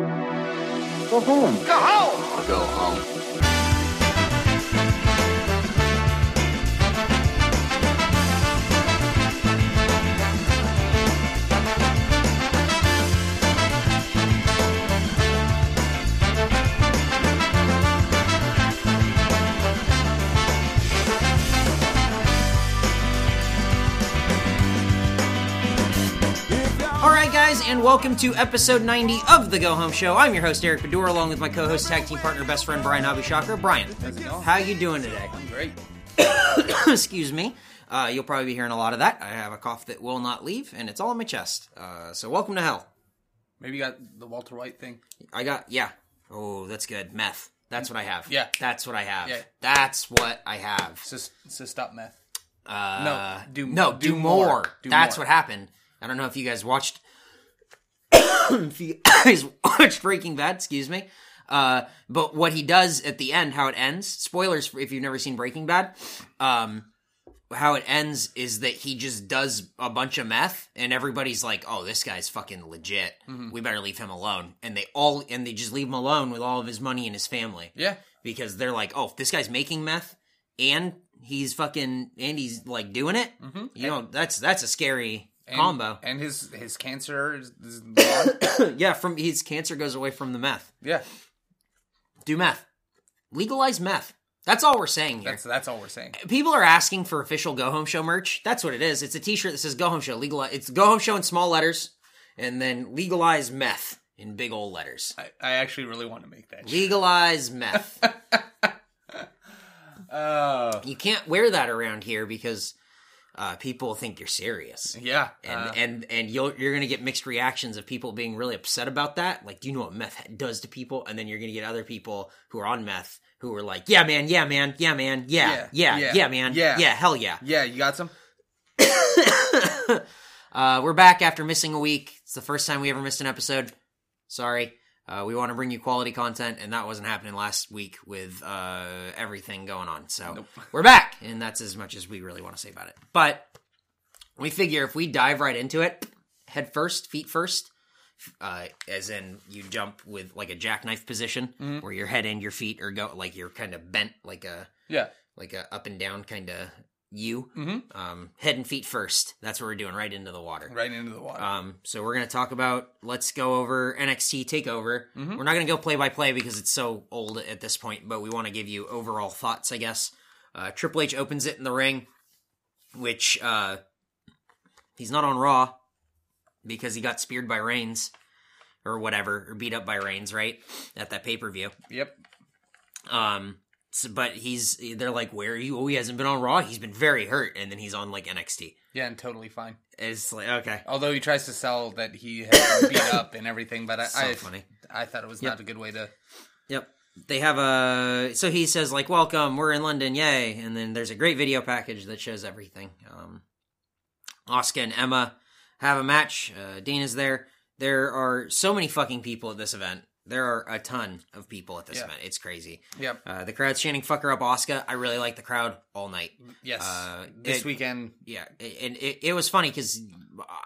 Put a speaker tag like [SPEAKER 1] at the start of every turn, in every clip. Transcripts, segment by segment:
[SPEAKER 1] Go home.
[SPEAKER 2] Go home.
[SPEAKER 1] Go home.
[SPEAKER 3] And welcome to episode 90 of the Go Home Show. I'm your host Eric Baudour, along with my co-host, tag team partner, best friend Brian Abishakar. Bryan, how you doing today?
[SPEAKER 2] I'm great.
[SPEAKER 3] Excuse me. Uh, you'll probably be hearing a lot of that. I have a cough that will not leave, and it's all in my chest. Uh, so welcome to hell.
[SPEAKER 2] Maybe you got the Walter White thing.
[SPEAKER 3] I got yeah. Oh, that's good. Meth. That's what I have.
[SPEAKER 2] Yeah.
[SPEAKER 3] That's what I have.
[SPEAKER 2] Yeah.
[SPEAKER 3] That's what I have.
[SPEAKER 2] Sis, sis stop meth.
[SPEAKER 3] Uh,
[SPEAKER 2] No, do-
[SPEAKER 3] no, do,
[SPEAKER 2] do
[SPEAKER 3] more.
[SPEAKER 2] more. Do
[SPEAKER 3] That's
[SPEAKER 2] more.
[SPEAKER 3] what happened. I don't know if you guys watched. If you guys Breaking Bad, excuse me. Uh, but what he does at the end, how it ends, spoilers if you've never seen Breaking Bad, um, how it ends is that he just does a bunch of meth and everybody's like, oh, this guy's fucking legit.
[SPEAKER 2] Mm-hmm.
[SPEAKER 3] We better leave him alone. And they all, and they just leave him alone with all of his money and his family
[SPEAKER 2] Yeah.
[SPEAKER 3] because they're like, oh, if this guy's making meth and he's fucking and he's like doing it, you know, that's that's a scary
[SPEAKER 2] And,
[SPEAKER 3] combo.
[SPEAKER 2] And his his cancer is, is
[SPEAKER 3] yeah, from his cancer goes away from the meth.
[SPEAKER 2] yeah.
[SPEAKER 3] Do meth, legalize meth. That's all we're saying here.
[SPEAKER 2] That's that's all we're saying.
[SPEAKER 3] People are asking for official Go Home Show merch. That's what it is. It's a T-shirt that says Go Home Show. Legalize. It's Go Home Show in small letters, and then legalize meth in big old letters.
[SPEAKER 2] I, I actually really want to make that. shit.
[SPEAKER 3] Legalize meth.
[SPEAKER 2] Oh.
[SPEAKER 3] you can't wear that around here because uh, people think you're serious.
[SPEAKER 2] yeah.
[SPEAKER 3] and
[SPEAKER 2] uh,
[SPEAKER 3] and and you'll you're gonna get mixed reactions of people being really upset about that. Like, do you know what meth does to people? And then you're gonna get other people who are on meth who are like, yeah, man, yeah, man, yeah, man, yeah, yeah,
[SPEAKER 2] Yeah,
[SPEAKER 3] yeah,
[SPEAKER 2] yeah,
[SPEAKER 3] man,
[SPEAKER 2] yeah.
[SPEAKER 3] yeah, hell yeah.
[SPEAKER 2] yeah. You got some.
[SPEAKER 3] uh, we're back after missing a week. It's the first time we ever missed an episode. Sorry. Uh, we want to bring you quality content, and that wasn't happening last week with uh, everything going on. So
[SPEAKER 2] Nope.
[SPEAKER 3] we're back, and that's as much as we really want to say about it. But we figure if we dive right into it, head first, feet first, uh, as in you jump with like a jackknife position, where your head and your feet are go like you're kind of bent, like a
[SPEAKER 2] Yeah.
[SPEAKER 3] like a up and down kind of U.
[SPEAKER 2] Mhm.
[SPEAKER 3] Um, head and feet first. That's what we're doing, right into the water.
[SPEAKER 2] Right into the water.
[SPEAKER 3] Um, so we're gonna talk about. Let's go over NXT Takeover. We're not gonna go play by play because it's so old at this point, but we want to give you overall thoughts, I guess. Uh, Triple H opens it in the ring, which uh, he's not on Raw because he got speared by Reigns or whatever, or beat up by Reigns, right at that pay per view.
[SPEAKER 2] yep.
[SPEAKER 3] Um, so, but he's they're like, where are you? Oh, he hasn't been on Raw. He's been very hurt, and then he's on like NXT.
[SPEAKER 2] Yeah, and totally fine.
[SPEAKER 3] It's like okay,
[SPEAKER 2] Although he tries to sell that he has been beat up and everything, but I
[SPEAKER 3] so
[SPEAKER 2] I,
[SPEAKER 3] funny.
[SPEAKER 2] I thought it was
[SPEAKER 3] Yep.
[SPEAKER 2] not a good way to.
[SPEAKER 3] Yep. They have a so he says like welcome, we're in London, yay. And then there's a great video package that shows everything. Um Asuka and Emma have a match. Uh Dana's there. There are so many fucking people at this event. There are a ton of people at this
[SPEAKER 2] Yeah.
[SPEAKER 3] event. It's crazy.
[SPEAKER 2] Yep.
[SPEAKER 3] Uh, the crowd's chanting "fucker up, Asuka." I really like the crowd all night.
[SPEAKER 2] Yes.
[SPEAKER 3] Uh,
[SPEAKER 2] this
[SPEAKER 3] it-
[SPEAKER 2] weekend.
[SPEAKER 3] Yeah, and it, it was funny because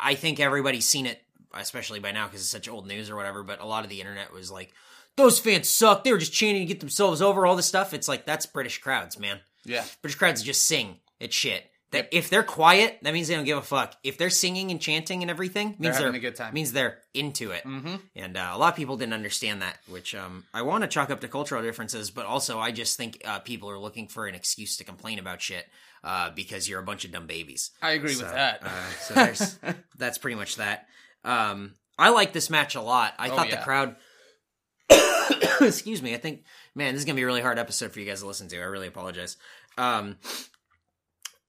[SPEAKER 3] I think everybody's seen it, especially by now because it's such old news or whatever. But a lot of the internet was like, "Those fans suck. They were just chanting to get themselves over." All this stuff. It's like that's British crowds, man.
[SPEAKER 2] Yeah.
[SPEAKER 3] British crowds just sing. It's shit. That if they're quiet, that means they don't give a fuck. If they're singing and chanting and everything, means
[SPEAKER 2] having
[SPEAKER 3] they're
[SPEAKER 2] a good time.
[SPEAKER 3] Means they're into it.
[SPEAKER 2] Mm-hmm.
[SPEAKER 3] And uh, a lot of people didn't understand that, which um, I want to chalk up to cultural differences, but also I just think uh, people are looking for an excuse to complain about shit uh, because you're a bunch of dumb babies.
[SPEAKER 2] I agree
[SPEAKER 3] So,
[SPEAKER 2] with that.
[SPEAKER 3] uh, so there's, that's pretty much that. Um, I like this match a lot. I
[SPEAKER 2] Oh,
[SPEAKER 3] thought
[SPEAKER 2] yeah.
[SPEAKER 3] the crowd. excuse me. I think, man, this is gonna be a really hard episode for you guys to listen to. I really apologize. Um,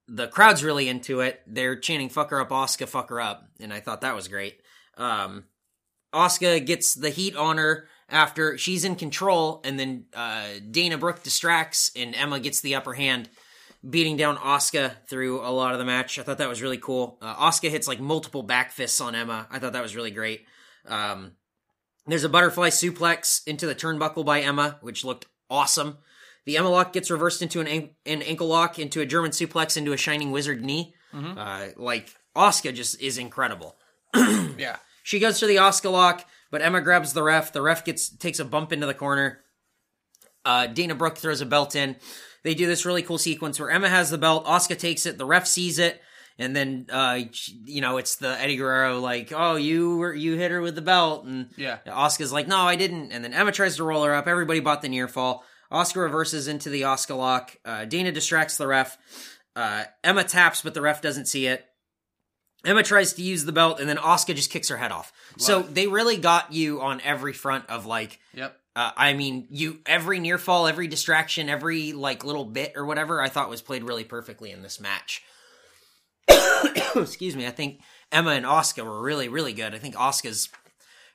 [SPEAKER 3] the crowd's really into it. They're chanting "fuck her up, Asuka, fuck her up," and I thought that was great. Um, Asuka gets the heat on her after she's in control, and then uh, Dana Brooke distracts, and Emma gets the upper hand, beating down Asuka through a lot of the match. I thought that was really cool. Uh, Asuka hits like multiple back fists on Emma. I thought that was really great. Um, there's a butterfly suplex into the turnbuckle by Emma, which looked awesome. The Emma lock gets reversed into an, an- an ankle lock, into a German suplex, into a shining wizard knee. Uh, like Asuka just is incredible.
[SPEAKER 2] yeah.
[SPEAKER 3] She goes for the Asuka lock. but Emma grabs the ref. The ref gets takes a bump into the corner. Uh, Dana Brooke throws a belt in. They do this really cool sequence where Emma has the belt, Asuka takes it, the ref sees it, and then uh, you know it's the Eddie Guerrero like, oh you were you hit her with the belt, and
[SPEAKER 2] Yeah.
[SPEAKER 3] Asuka's like, no, I didn't. And then Emma tries to roll her up. Everybody bought the near fall. Asuka reverses into the Asuka lock. Uh, Dana distracts the ref. Uh, Emma taps, but the ref doesn't see it. Emma tries to use the belt, and then Asuka just kicks her head off. so
[SPEAKER 2] it.
[SPEAKER 3] they really got you on every front of like,
[SPEAKER 2] Yep.
[SPEAKER 3] uh, I mean, you every near fall, every distraction, every like little bit or whatever. I thought was played really perfectly in this match. Excuse me. I think Emma and Asuka were really, really good. I think Asuka's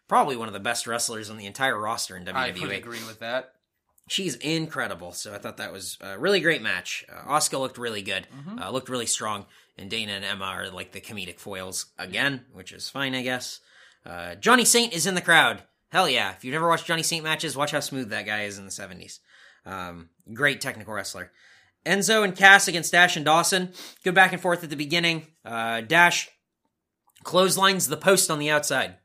[SPEAKER 3] probably one of the best wrestlers on the entire roster in WWE.
[SPEAKER 2] I agree with that.
[SPEAKER 3] She's incredible. So I thought that was a really great match. Uh, Asuka looked really good, uh, looked really strong, and Dana and Emma are like the comedic foils again, which is fine, I guess. Uh, Johnny Saint is in the crowd. Hell yeah! If you've never watched Johnny Saint matches, watch how smooth that guy is in the '70s. Um, great technical wrestler. Enzo and Cass against Dash and Dawson. Good back and forth at the beginning. Uh, Dash clotheslines the post on the outside.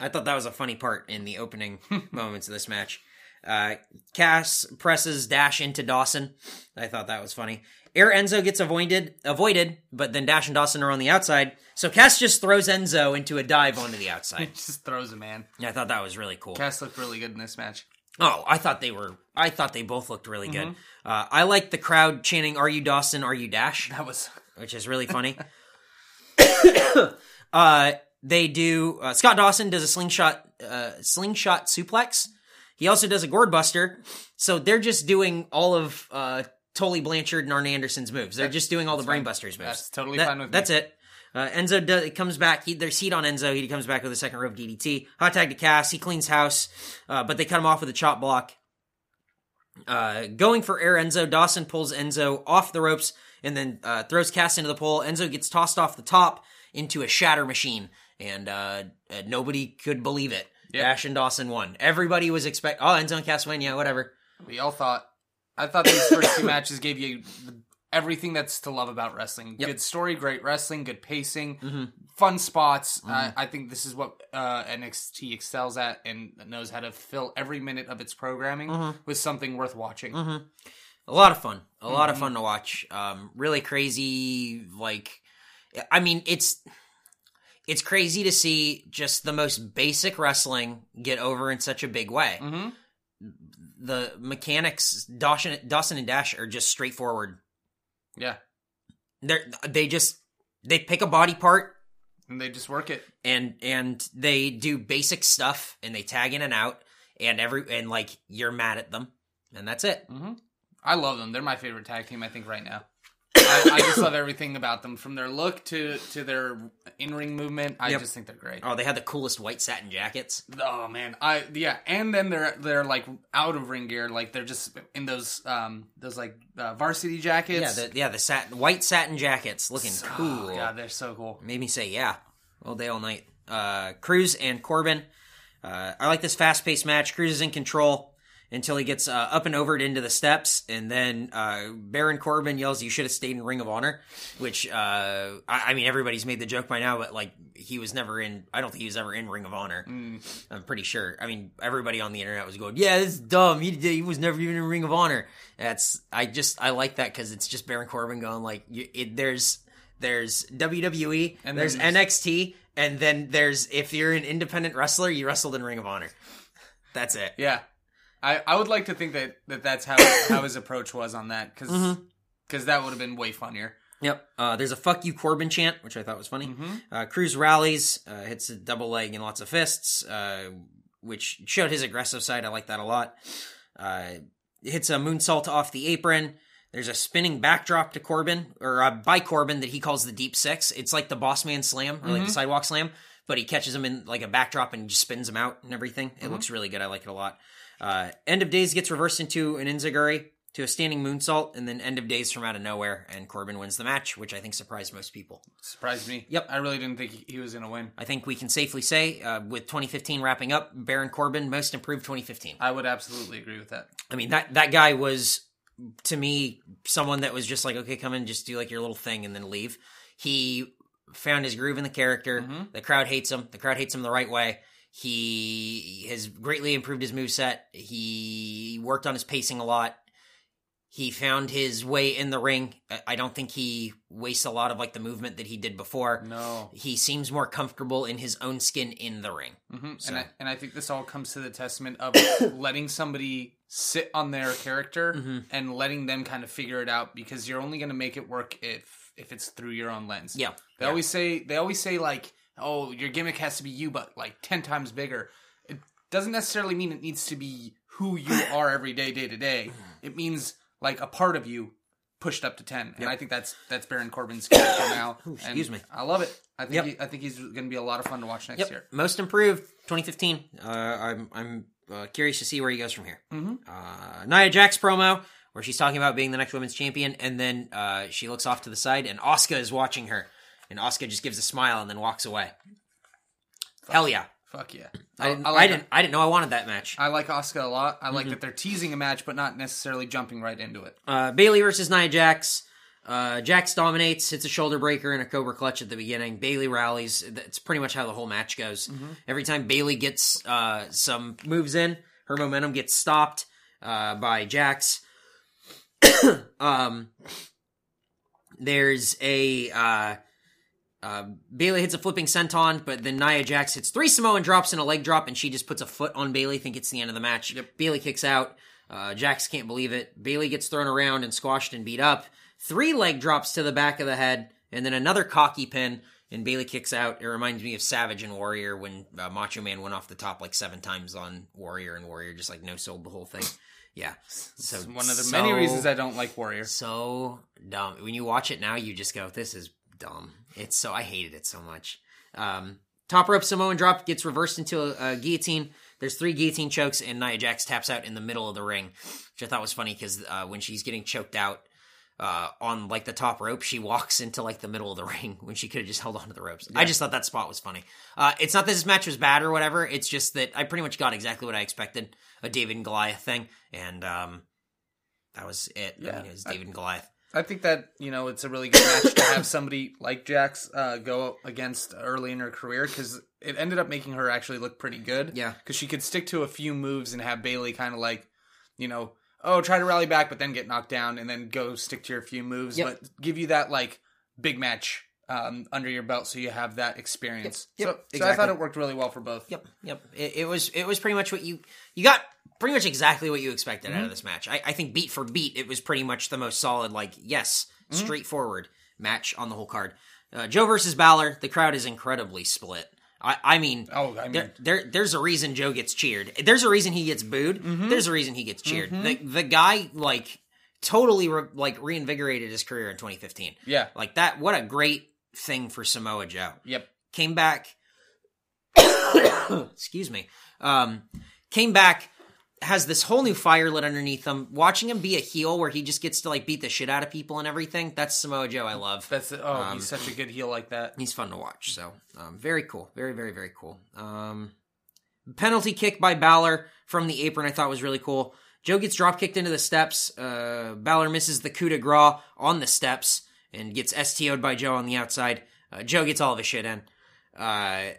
[SPEAKER 3] I thought that was a funny part in the opening moments of this match. Uh, Cass presses Dash into Dawson. I thought that was funny. Air Enzo gets avoided, avoided, but then Dash and Dawson are on the outside. So Cass just throws Enzo into a dive onto the outside.
[SPEAKER 2] Just throws a man.
[SPEAKER 3] Yeah, I thought that was really cool.
[SPEAKER 2] Cass looked really good in this match.
[SPEAKER 3] Oh, I thought they were. I thought they both looked really good.
[SPEAKER 2] Mm-hmm.
[SPEAKER 3] Uh, I like the crowd chanting "Are you Dawson? Are you Dash?"
[SPEAKER 2] That was
[SPEAKER 3] which is really funny. uh, they do. Uh, Scott Dawson does a slingshot, uh, slingshot suplex. He also does a gourd buster. So they're just doing all of uh, Tully Blanchard and Arn Anderson's moves. They're just doing all the brainbusters moves.
[SPEAKER 2] That's totally
[SPEAKER 3] That-
[SPEAKER 2] fine with me.
[SPEAKER 3] That's it. Uh, Enzo does, comes back. He, there's heat on Enzo. He comes back with a second rope DDT. Hot tag to Cass. He cleans house, uh, but they cut him off with a chop block. Uh, going for air Enzo, Dawson pulls Enzo off the ropes and then uh, throws Cass into the pole. Enzo gets tossed off the top into a shatter machine, and uh, uh, nobody could believe it.
[SPEAKER 2] Yep.
[SPEAKER 3] Dash and Dawson won. Everybody was expect. Oh, Enzo and. Yeah, whatever.
[SPEAKER 2] we all thought. I thought these first two matches gave you the, everything that's to love about wrestling.
[SPEAKER 3] Yep.
[SPEAKER 2] Good story, great wrestling, good pacing,
[SPEAKER 3] Mm-hmm.
[SPEAKER 2] fun spots. Uh, I think this is what uh, NXT excels at and knows how to fill every minute of its programming
[SPEAKER 3] Mm-hmm.
[SPEAKER 2] with something worth watching.
[SPEAKER 3] A lot of fun. A lot of fun to watch. Um, really crazy. Like, I mean, it's it's crazy to see just the most basic wrestling get over in such a big way.
[SPEAKER 2] Mhm.
[SPEAKER 3] The mechanics, Dawson, Dawson and Dash are just straightforward.
[SPEAKER 2] Yeah,
[SPEAKER 3] They're they just they pick a body part
[SPEAKER 2] and they just work it.
[SPEAKER 3] and and they do basic stuff and they tag in and out and every and like you're mad at them and that's it.
[SPEAKER 2] I love them. They're my favorite tag team. I think right now. I, I just love everything about them, from their look to to their in ring movement. I
[SPEAKER 3] Yep.
[SPEAKER 2] just think they're great.
[SPEAKER 3] Oh, they had the coolest white satin jackets.
[SPEAKER 2] Oh man, I yeah, and then they're they're like out of ring gear, like they're just in those um those like uh, varsity jackets.
[SPEAKER 3] Yeah, the yeah the satin white satin jackets looking
[SPEAKER 2] Oh,
[SPEAKER 3] cool.
[SPEAKER 2] God, they're so cool.
[SPEAKER 3] Made me say yeah all day all night. Uh, Cruz and Corbin. Uh, I like this fast paced match. Cruz is in control until he gets uh, up and over it into the steps, and then uh, Baron Corbin yells, "You should have stayed in Ring of Honor," which uh, I, I mean everybody's made the joke by now, but like he was never in. I don't think he was ever in Ring of Honor. I'm pretty sure. I mean everybody on the internet was going, "Yeah, this is dumb. He he was never even in Ring of Honor." That's I just I like that because it's just Baron Corbin going like, you, it, "There's." There's WWE and
[SPEAKER 2] And
[SPEAKER 3] there's NXT and then there's if you're an independent wrestler, you wrestled in Ring of Honor. That's it.
[SPEAKER 2] Yeah, I I would like to think that, that that's how how his approach was on that because
[SPEAKER 3] Mm-hmm.
[SPEAKER 2] that would have been way funnier.
[SPEAKER 3] Yep. Uh, there's a "fuck you Corbin" chant, which I thought was funny.
[SPEAKER 2] Mm-hmm.
[SPEAKER 3] Uh, Cruz rallies, uh, hits a double leg and lots of fists, uh, which showed his aggressive side. I like that a lot. Uh, hits a moonsault off the apron. There's a spinning backdrop to Corbin, or uh, by Corbin that he calls the deep six. It's like the boss man slam, or like the sidewalk slam, but he catches him in like a backdrop and just spins him out and everything. It looks really good. I like it a lot. Uh, End of Days gets reversed into an enzuigiri to a standing moonsault, and then End of Days from out of nowhere, and Corbin wins the match, which I think surprised most people.
[SPEAKER 2] Surprised me.
[SPEAKER 3] Yep.
[SPEAKER 2] I really didn't think he- was gonna win.
[SPEAKER 3] I think we can safely say, uh, with 2015 wrapping up, Baron Corbin most improved 2015.
[SPEAKER 2] I would absolutely agree with that.
[SPEAKER 3] I mean that that guy was to me someone that was just like, okay, come in, just do like your little thing and then leave. He found his groove in the character. The crowd hates him. The crowd hates him the right way. He has greatly improved his move set. He worked on his pacing a lot. He found his way in the ring. I- don't think he wastes a lot of like the movement that he did before.
[SPEAKER 2] No.
[SPEAKER 3] He seems more comfortable in his own skin in the ring.
[SPEAKER 2] hmm
[SPEAKER 3] So-
[SPEAKER 2] And I and I think this all comes to the testament of letting somebody sit on their character
[SPEAKER 3] Mm-hmm.
[SPEAKER 2] and letting them kind of figure it out because you're only going to make it work if if it's through your own lens.
[SPEAKER 3] Yeah.
[SPEAKER 2] They
[SPEAKER 3] Yeah.
[SPEAKER 2] always say they always say like, "Oh, your gimmick has to be you, but like ten times bigger." It doesn't necessarily mean it needs to be who you are every day, day to day. It means like a part of you pushed up to ten, and I think that's that's Baron Corbin's character now.
[SPEAKER 3] excuse
[SPEAKER 2] and
[SPEAKER 3] me.
[SPEAKER 2] I love it. I think
[SPEAKER 3] Yep.
[SPEAKER 2] he, I think he's going to be a lot of fun to watch next
[SPEAKER 3] Yep.
[SPEAKER 2] year.
[SPEAKER 3] Most improved 2015. Uh, I'm I'm uh, curious to see where he goes from here.
[SPEAKER 2] Mhm.
[SPEAKER 3] Uh, Nia Jax promo where she's talking about being the next women's champion, and then uh, she looks off to the side, and Asuka is watching her, and Asuka just gives a smile and then walks away. Hell yeah!
[SPEAKER 2] Fuck yeah!
[SPEAKER 3] I didn't. I,
[SPEAKER 2] like
[SPEAKER 3] didn't. I didn't know I wanted that match.
[SPEAKER 2] I like Asuka a lot. I
[SPEAKER 3] Mm-hmm.
[SPEAKER 2] like that they're teasing a match, but not necessarily jumping right into it.
[SPEAKER 3] Uh, Bayley versus Nia Jax. Uh, Jax dominates, hits a shoulder breaker and a Cobra clutch at the beginning. Bayley rallies. That's pretty much how the whole match goes. Every time Bayley gets uh, some moves in, her momentum gets stopped uh, by Jax. um, there's a uh, Bayley hits a flipping senton, but then Nia Jax hits three Samoan drops and a leg drop, and she just puts a foot on Bayley. Think it's the end of the match.
[SPEAKER 2] Yep.
[SPEAKER 3] Bayley kicks out. Uh, Jax can't believe it. Bayley gets thrown around and squashed and beat up. Three leg drops to the back of the head, and then another cocky pin. And Bayley kicks out. It reminds me of Savage and Warrior when uh, Macho Man went off the top like seven times on Warrior, and Warrior just like no sold the whole thing. Yeah, so
[SPEAKER 2] It's one of the
[SPEAKER 3] so-
[SPEAKER 2] many reasons I don't like Warrior.
[SPEAKER 3] so dumb. When you watch it now, you just go, "This is dumb." It's so I hated it so much. Um, top rope Samoan drop gets reversed into a, a guillotine. There's three guillotine chokes, and Nia Jax taps out in the middle of the ring, which I thought was funny because uh, when she's getting choked out uh, on like the top rope, she walks into like the middle of the ring when she could have just held onto the ropes. I just thought that spot was funny. Uh, it's not that this match was bad or whatever. It's just that I pretty much got exactly what I expected a David and Goliath thing, and um, that was it. I
[SPEAKER 2] Yeah.
[SPEAKER 3] mean, it was David and Goliath.
[SPEAKER 2] I think that you know it's a really good match to have somebody like Jax uh, go against early in her career because it ended up making her actually look pretty good.
[SPEAKER 3] Yeah.
[SPEAKER 2] because she could stick to a few moves and have Bayley kind of like, you know, oh try to rally back but then get knocked down and then go stick to your few moves,
[SPEAKER 3] Yep.
[SPEAKER 2] but give you that like big match um, under your belt so you have that experience.
[SPEAKER 3] Yep,
[SPEAKER 2] So, so I thought it worked really well for both.
[SPEAKER 3] Yep, yep. It, it was it was pretty much what you you got pretty much exactly what you expected out of this match. I, I think beat for beat, it was pretty much the most solid, like yes, straightforward match on the whole card. Uh, Joe versus Balor, the crowd is incredibly split. I, I mean,
[SPEAKER 2] Oh, I mean,
[SPEAKER 3] there, there, there's a reason Joe gets cheered. There's a reason he gets booed. There's a reason he gets cheered. The the guy like totally re, like reinvigorated his career in 2015.
[SPEAKER 2] yeah,
[SPEAKER 3] Like that, what a great thing for Samoa Joe
[SPEAKER 2] yep,
[SPEAKER 3] came back excuse me um came back has this whole new fire lit underneath him. Watching him be a heel where he just gets to like beat the shit out of people and everything that's samoa joe i love.
[SPEAKER 2] That's. Oh,
[SPEAKER 3] Um,
[SPEAKER 2] he's such a good heel like that.
[SPEAKER 3] he's fun to watch so um, very cool very very very cool. Um penalty kick by Balor from the apron i thought was really cool. Joe gets drop kicked into the steps uh Balor misses the coup de grace on the steps and gets sto'd by joe on the outside. Uh, joe gets all of his shit in. Uh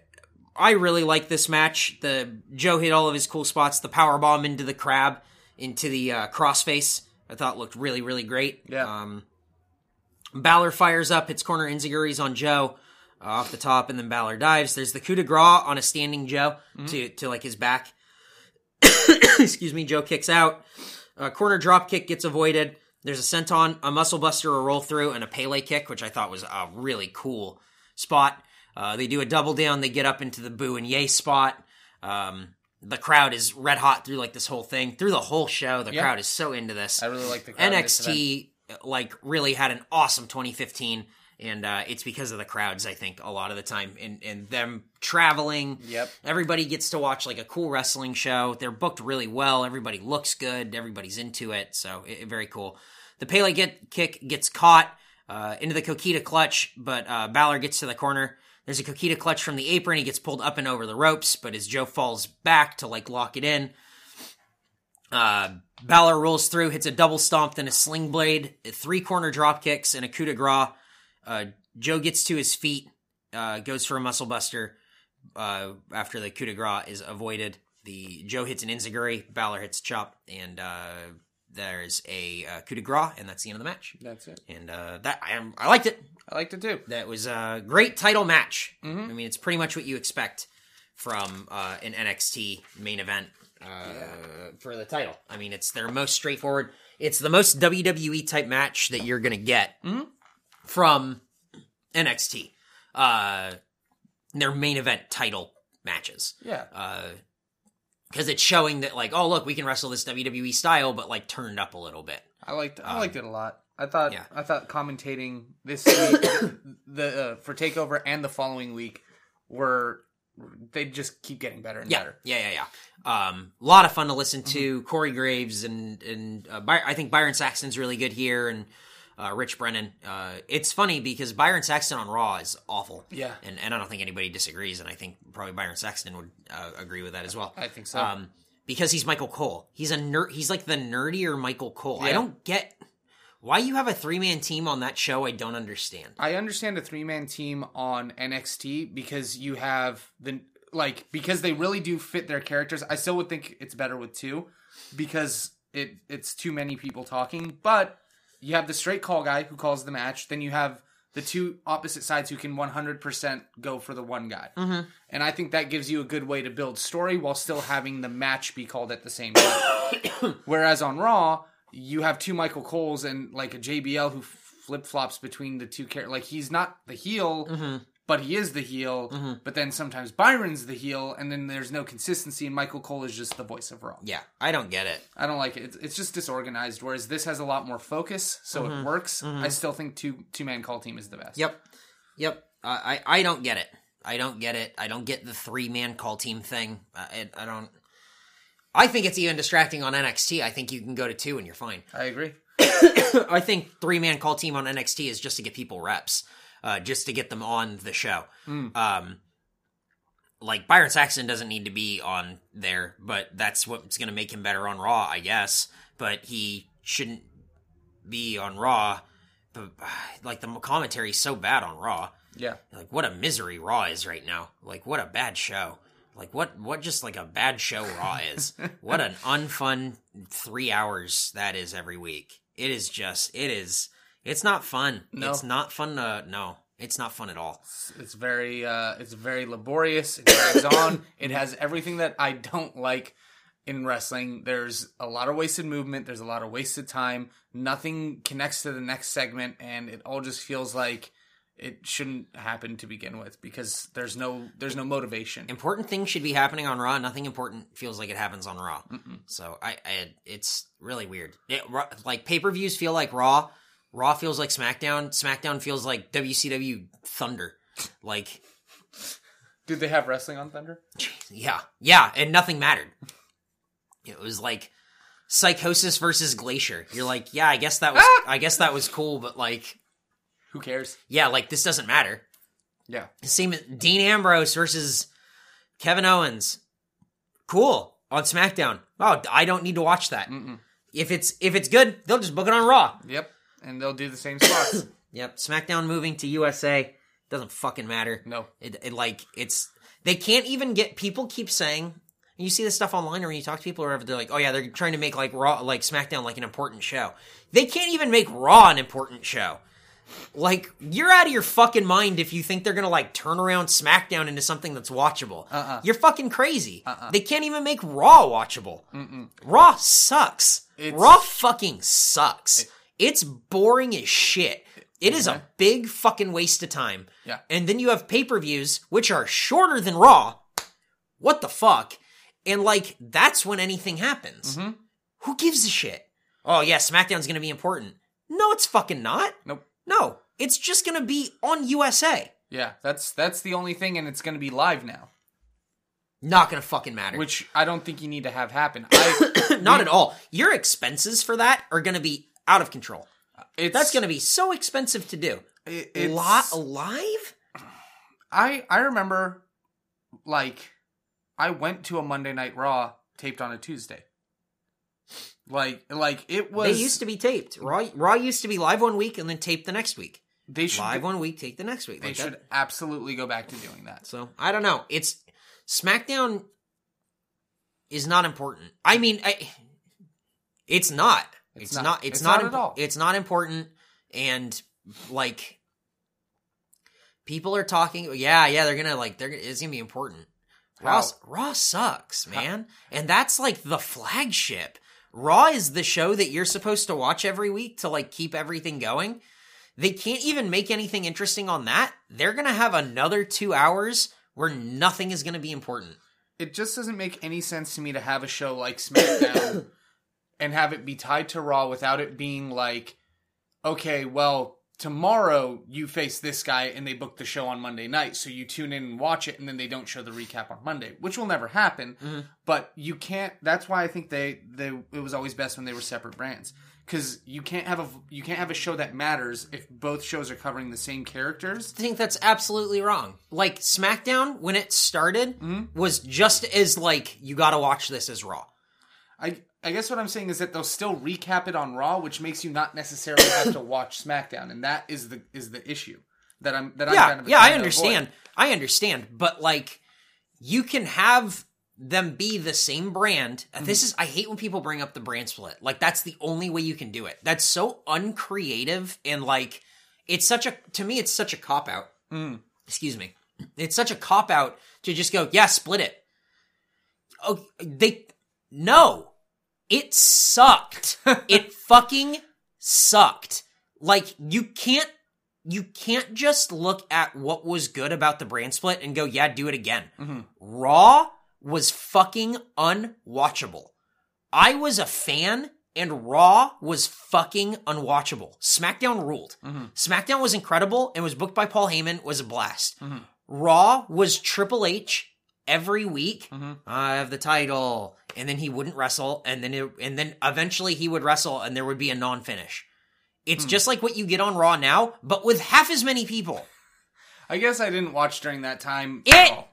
[SPEAKER 3] I really like this match. The Joe hit all of his cool spots. The power bomb into the crab, into the uh, crossface. I thought looked really, really great.
[SPEAKER 2] Yeah.
[SPEAKER 3] Um, Balor fires up, hits corner enzuigiri's on Joe uh, off the top, and then Balor dives. There's the coup de grace on a standing Joe to to like his back. Excuse me. Joe kicks out. A corner drop kick gets avoided. There's a senton, a muscle buster, a roll through, and a Pele kick, which I thought was a really cool spot. Uh, they do a double down. They get up into the boo and yay spot. Um, the crowd is red hot through like this whole thing, through the whole show. The
[SPEAKER 2] Yeah.
[SPEAKER 3] crowd is so into this.
[SPEAKER 2] I really like the crowd in this event.
[SPEAKER 3] NXT like really had an awesome 2015, and uh, it's because of the crowds. I think a lot of the time, and and them traveling.
[SPEAKER 2] Yep.
[SPEAKER 3] Everybody gets to watch like a cool wrestling show. They're booked really well. Everybody looks good. Everybody's into it. So it, very cool. The Pele get kick gets caught uh, into the Kokina clutch, but uh, Balor gets to the corner. There's a Kokina clutch from the apron. He gets pulled up and over the ropes, but as Joe falls back to like lock it in, uh, Balor rolls through, hits a double stomp, then a sling blade, three corner drop kicks, and a coup de grace. Uh, Joe gets to his feet, uh, goes for a muscle buster. uh, after the coup de grace is avoided. The Joe hits an enzuigiri, Balor hits chop, and uh, there's a uh, coup de grace, and that's the end of the match.
[SPEAKER 2] That's it.
[SPEAKER 3] And uh, that I, am, I liked it.
[SPEAKER 2] I liked it too.
[SPEAKER 3] That was a great title match.
[SPEAKER 2] Mhm.
[SPEAKER 3] I mean, it's pretty much what you expect from uh, an NXT main event uh, for the title. I mean, it's their most straightforward. It's the most WWE type match that you're gonna get
[SPEAKER 2] Mhm.
[SPEAKER 3] from NXT. Uh, their main event title matches
[SPEAKER 2] Yeah.
[SPEAKER 3] Because it's showing that like, oh look, we can wrestle this WWE style, but like turned up a little bit.
[SPEAKER 2] I liked I liked it a lot. I thought
[SPEAKER 3] Um, yeah.
[SPEAKER 2] I thought commentating this week, the uh, for Takeover and the following week were they just keep getting better and
[SPEAKER 3] Yeah,
[SPEAKER 2] better.
[SPEAKER 3] yeah, yeah, yeah. Um, a lot of fun to listen to. Corey Graves and and uh, By- I think Byron Saxton's really good here, and uh, Rich Brennan. Uh, it's funny because Byron Saxton on Raw is awful.
[SPEAKER 2] Yeah.
[SPEAKER 3] and and I don't think anybody disagrees, and I think probably Byron Saxton would uh, agree with that as well.
[SPEAKER 2] I think so.
[SPEAKER 3] Um, because he's Michael Cole. He's a nerd. He's like the nerdier Michael Cole. I don't get why you have a three man team on that show. I don't understand.
[SPEAKER 2] I understand a three man team on NXT because you have the like because they really do fit their characters. I still would think it's better with two because it it's too many people talking. But you have the straight call guy who calls the match. Then you have the two opposite sides who can 100% go for the one guy.
[SPEAKER 3] Mhm.
[SPEAKER 2] And I think that gives you a good way to build story while still having the match be called at the same time. Whereas on Raw, you have two Michael Coles and like a JBL who flip flops between the two characters. Like he's not the heel,
[SPEAKER 3] Mhm.
[SPEAKER 2] But he is the heel.
[SPEAKER 3] Mhm.
[SPEAKER 2] But then sometimes Byron's the heel, and then there's no consistency, and Michael Cole is just the voice of Raw.
[SPEAKER 3] Yeah, I don't get it.
[SPEAKER 2] I don't like it. It's, it's just disorganized. Whereas this has a lot more focus, so it works. I still think two two man call team is the best.
[SPEAKER 3] Yep. Yep. Uh, I I don't get it. I don't get it. I don't get the three man call team thing. I, I don't. I think it's even distracting on NXT. I think you can go to two and you're fine.
[SPEAKER 2] I agree.
[SPEAKER 3] I think three man call team on NXT is just to get people reps, uh, just to get them on the show.
[SPEAKER 2] Mm.
[SPEAKER 3] Um, like Byron Saxton doesn't need to be on there, but that's what's going to make him better on Raw, I guess. But he shouldn't be on Raw. But like the commentary is so bad on Raw.
[SPEAKER 2] Yeah.
[SPEAKER 3] Like what a misery Raw is right now. Like what a bad show. Like what what just like a bad show Raw is. what an unfun 3 hours that is every week. It is just it is it's not fun.
[SPEAKER 2] No.
[SPEAKER 3] It's not fun to no. It's not fun at all.
[SPEAKER 2] It's, it's very uh it's very laborious. It drags on. It has everything that I don't like in wrestling. There's a lot of wasted movement. There's a lot of wasted time. Nothing connects to the next segment, and it all just feels like it shouldn't happen to begin with because there's no there's no motivation.
[SPEAKER 3] Important things should be happening on Raw. Nothing important feels like it happens on Raw.
[SPEAKER 2] Mm-mm.
[SPEAKER 3] So I, I it's really weird. It, like pay per views feel like Raw. Raw feels like SmackDown. SmackDown feels like WCW Thunder. Like
[SPEAKER 2] Did they have wrestling on Thunder?
[SPEAKER 3] yeah, yeah, and nothing mattered. It was like Psicosis versus Glacier. You're like, yeah, I guess that was ah! I guess that was cool, but like,
[SPEAKER 2] Who cares?
[SPEAKER 3] yeah, like this doesn't matter.
[SPEAKER 2] Yeah.
[SPEAKER 3] Same as Dean Ambrose versus Kevin Owens. Cool on SmackDown. Oh, I don't need to watch that.
[SPEAKER 2] Mm-mm.
[SPEAKER 3] If it's if it's good, they'll just book it on Raw.
[SPEAKER 2] Yep. And they'll do the same spots.
[SPEAKER 3] Yep, SmackDown moving to USA doesn't fucking matter.
[SPEAKER 2] no.
[SPEAKER 3] It, it like it's they can't even get people keep saying you see this stuff online or when you talk to people or whatever they're like oh yeah they're trying to make like raw like smackdown like an important show they can't even make raw an important show like you're out of your fucking mind if you think they're gonna like turn around smackdown into something that's watchable
[SPEAKER 2] Uh-uh.
[SPEAKER 3] you're fucking crazy
[SPEAKER 2] Uh-uh.
[SPEAKER 3] they can't even make raw watchable
[SPEAKER 2] Mm-mm.
[SPEAKER 3] raw sucks
[SPEAKER 2] It's-
[SPEAKER 3] raw fucking sucks it's boring as shit it is a big fucking waste of time
[SPEAKER 2] Yeah.
[SPEAKER 3] and then you have pay per views, which are shorter than Raw. What the fuck? And like, that's when anything happens.
[SPEAKER 2] Mhm.
[SPEAKER 3] Who gives a shit? Oh, yeah, SmackDown's gonna be important. No, it's fucking not.
[SPEAKER 2] Nope.
[SPEAKER 3] No, it's just gonna be on USA.
[SPEAKER 2] Yeah. That's that's the only thing, and it's going to be live now,
[SPEAKER 3] Not gonna fucking matter.
[SPEAKER 2] which I don't think you need to have happen. I,
[SPEAKER 3] not at all. Your expenses for that are gonna be out of control.
[SPEAKER 2] it's
[SPEAKER 3] That's gonna be so expensive to do.
[SPEAKER 2] it, it's,
[SPEAKER 3] Lot alive?
[SPEAKER 2] I I remember, like, I went to a Monday Night Raw taped on a Tuesday. Like like it was.
[SPEAKER 3] They used to be taped. Raw Raw used to be live one week and then taped the next week.
[SPEAKER 2] They should.
[SPEAKER 3] live one week, take the next week.
[SPEAKER 2] they
[SPEAKER 3] Like that-
[SPEAKER 2] should absolutely go back to doing that.
[SPEAKER 3] So I don't know. It's SmackDown is not important. I mean, I, it's not. It's,
[SPEAKER 2] It's
[SPEAKER 3] not,
[SPEAKER 2] not.
[SPEAKER 3] It's,
[SPEAKER 2] It's
[SPEAKER 3] not,
[SPEAKER 2] not at all.
[SPEAKER 3] It's not important. And like, people are talking. Yeah, yeah. They're gonna like. They're. It's gonna be important. Raw? Raw sucks, man. And that's like the flagship. Raw is the show that you're supposed to watch every week to like keep everything going. They can't even make anything interesting on that. They're gonna have another two hours where nothing is gonna be important.
[SPEAKER 2] It just doesn't make any sense to me to have a show like SmackDown and have it be tied to Raw without it being like, okay, well, tomorrow you face this guy and they book the show on Monday night, so you tune in and watch it, and then they don't show the recap on Monday, which will never happen.
[SPEAKER 3] Mhm.
[SPEAKER 2] But you can't. That's why I think they they it was always best when they were separate brands because you can't have a you can't have a show that matters if both shows are covering the same characters.
[SPEAKER 3] I think that's absolutely wrong. Like SmackDown, when it started, was just as like you got to watch this as Raw.
[SPEAKER 2] I I guess what I'm saying is that they'll still recap it on Raw, which makes you not necessarily have to watch SmackDown, and that is the is the issue that I'm that I'm
[SPEAKER 3] yeah,
[SPEAKER 2] kind of
[SPEAKER 3] yeah, I understand. I understand, but like, you can have them be the same brand.
[SPEAKER 2] Mm-hmm.
[SPEAKER 3] This is I hate when people bring up the brand split. Like that's the only way you can do it. That's so uncreative and like it's such a to me it's such a cop out.
[SPEAKER 2] Mm.
[SPEAKER 3] Excuse me. It's such a cop out to just go, yeah, split it. Oh, they no. It sucked. it fucking sucked. Like you can't you can't just look at what was good about the brand split and go, yeah, do it again.
[SPEAKER 2] Mhm.
[SPEAKER 3] Raw was fucking unwatchable. I was a fan and Raw was fucking unwatchable. SmackDown ruled.
[SPEAKER 2] Mhm.
[SPEAKER 3] SmackDown was incredible and was booked by Paul Heyman, was a blast.
[SPEAKER 2] Mhm.
[SPEAKER 3] Raw was Triple H every week.
[SPEAKER 2] Mhm.
[SPEAKER 3] I have the title, and then he wouldn't wrestle, and then it, and then eventually he would wrestle, and there would be a non-finish. It's just like what you get on Raw now, but with half as many people.
[SPEAKER 2] I guess I didn't watch during that time.
[SPEAKER 3] It-
[SPEAKER 2] at all.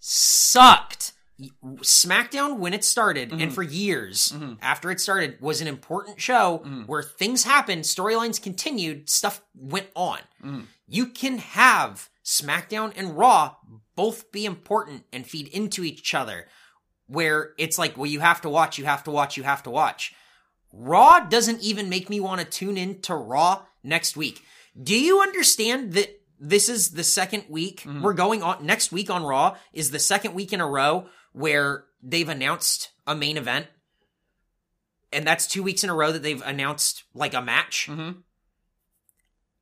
[SPEAKER 3] Sucked. SmackDown when it started, and
[SPEAKER 2] Mm-hmm.
[SPEAKER 3] for years after it started, was an important show
[SPEAKER 2] Mm-hmm.
[SPEAKER 3] where things happened, storylines continued, stuff went on.
[SPEAKER 2] Mm-hmm.
[SPEAKER 3] You can have SmackDown and Raw both be important and feed into each other. Where it's like, well, you have to watch, you have to watch, you have to watch. Raw doesn't even make me want to tune in to Raw next week. Do you understand that this is the second week we're going on next week on Raw is the second week in a row where they've announced a main event. And that's two weeks in a row that they've announced like a match.
[SPEAKER 2] Mhm.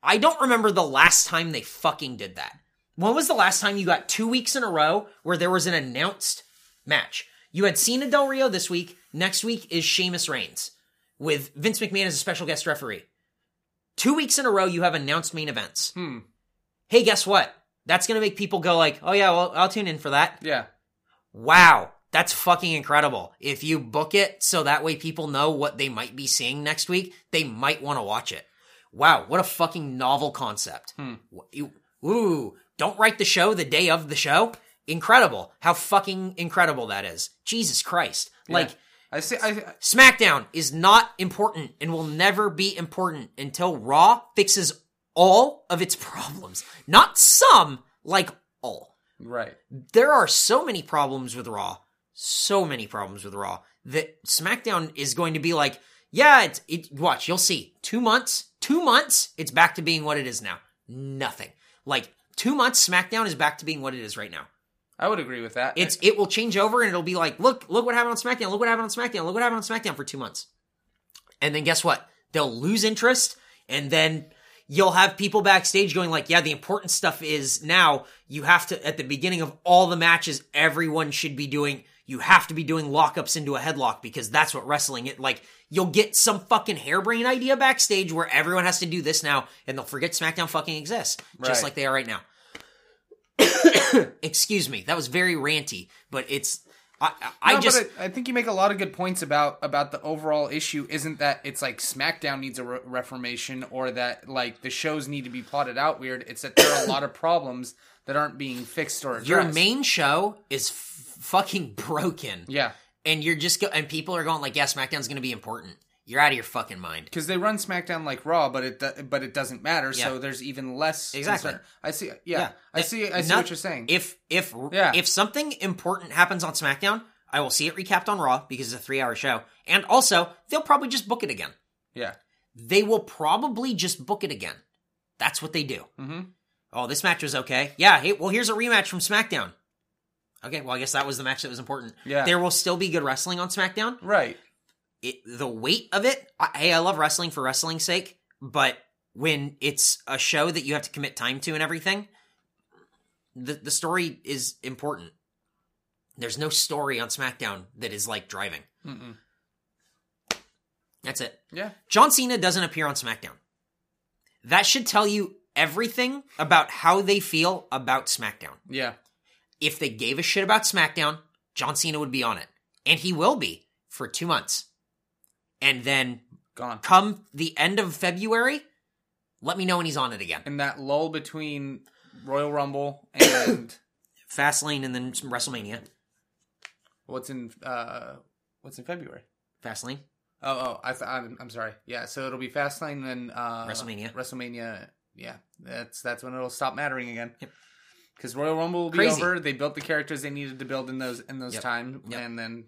[SPEAKER 3] I don't remember the last time they fucking did that. When was the last time you got two weeks in a row where there was an announced match? You had Cena Del Rio this week. Next week is Sheamus Reigns with Vince McMahon as a special guest referee. Two weeks in a row, you have announced main events.
[SPEAKER 2] Hmm.
[SPEAKER 3] Hey, guess what? That's gonna make people go like, "Oh yeah, well, I'll tune in for that."
[SPEAKER 2] Yeah.
[SPEAKER 3] Wow, that's fucking incredible. If you book it so that way people know what they might be seeing next week, they might want to watch it. Wow, what a fucking novel concept.
[SPEAKER 2] Hmm.
[SPEAKER 3] You- Ooh, don't write the show the day of the show. Incredible. How fucking incredible that is. Jesus Christ. Like,
[SPEAKER 2] Yeah. I say I
[SPEAKER 3] SmackDown is not important and will never be important until Raw fixes all of its problems. Not some, like all
[SPEAKER 2] right.
[SPEAKER 3] there are so many problems with Raw, so many problems with Raw that SmackDown is going to be like, yeah, it's, it, watch, you'll see. Two months, two months, it's back to being what it is now. Nothing. Like, two months, SmackDown is back to being what it is right now.
[SPEAKER 2] I would agree with that.
[SPEAKER 3] It's, it will change over and it'll be like, look, look what happened on SmackDown, look what happened on SmackDown, look what happened on SmackDown for two months. And then guess what? They'll lose interest and then you'll have people backstage going like, yeah, the important stuff is now you have to, at the beginning of all the matches, everyone should be doing, you have to be doing lockups into a headlock because that's what wrestling it. Like, you'll get some fucking harebrained idea backstage where everyone has to do this now and they'll forget SmackDown fucking exists. Just
[SPEAKER 2] Right.
[SPEAKER 3] like they are right now. Excuse me. That was very ranty, but it's, I, I,
[SPEAKER 2] No,
[SPEAKER 3] just,
[SPEAKER 2] but I, think you make a lot of good points about about the overall issue. Isn't that it's like SmackDown needs a re- reformation, or that like the shows need to be plotted out weird. It's that there are a lot of problems that aren't being fixed or addressed.
[SPEAKER 3] your main show is fucking broken.
[SPEAKER 2] yeah,
[SPEAKER 3] and you're just go and people are going like, yeah, SmackDown's going to be important. you're out of your fucking mind.
[SPEAKER 2] because they run SmackDown like Raw, but it do- but it doesn't matter. So there's even less
[SPEAKER 3] Exactly.
[SPEAKER 2] concern. I see. Yeah,
[SPEAKER 3] Yeah.
[SPEAKER 2] I see. I see
[SPEAKER 3] Not-
[SPEAKER 2] what you're saying.
[SPEAKER 3] If if
[SPEAKER 2] Yeah.
[SPEAKER 3] if something important happens on SmackDown, I will see it recapped on Raw because it's a three hour show. And also, they'll probably just book it again.
[SPEAKER 2] yeah.
[SPEAKER 3] They will probably just book it again. That's what they do.
[SPEAKER 2] Mm-hmm.
[SPEAKER 3] Oh, this match was okay. Yeah, hey, well, here's a rematch from SmackDown. Okay, well, I guess that was the match that was important.
[SPEAKER 2] Yeah.
[SPEAKER 3] There will still be good wrestling on SmackDown.
[SPEAKER 2] Right.
[SPEAKER 3] It, the weight of it, I, hey, I love wrestling for wrestling's sake, but when it's a show that you have to commit time to and everything, the the story is important. There's no story on SmackDown that is like driving.
[SPEAKER 2] Mm-mm.
[SPEAKER 3] That's it.
[SPEAKER 2] Yeah.
[SPEAKER 3] John Cena doesn't appear on SmackDown. That should tell you everything about how they feel about SmackDown.
[SPEAKER 2] Yeah.
[SPEAKER 3] If they gave a shit about SmackDown, John Cena would be on it. And he will be for two months. And then
[SPEAKER 2] Gone.
[SPEAKER 3] come the end of February, let me know when he's on it again.
[SPEAKER 2] And that lull between Royal Rumble and
[SPEAKER 3] Fastlane and then some WrestleMania.
[SPEAKER 2] what's in uh what's in February?
[SPEAKER 3] Fastlane.
[SPEAKER 2] Oh, oh, I th- I'm, I'm sorry. Yeah, so it'll be Fastlane and then uh,
[SPEAKER 3] WrestleMania.
[SPEAKER 2] WrestleMania. Yeah, that's that's when it'll stop mattering again.
[SPEAKER 3] Yep.
[SPEAKER 2] Because Royal Rumble will be
[SPEAKER 3] Crazy.
[SPEAKER 2] over. They built the characters they needed to build in those in those
[SPEAKER 3] Yep.
[SPEAKER 2] time,
[SPEAKER 3] Yep.
[SPEAKER 2] and then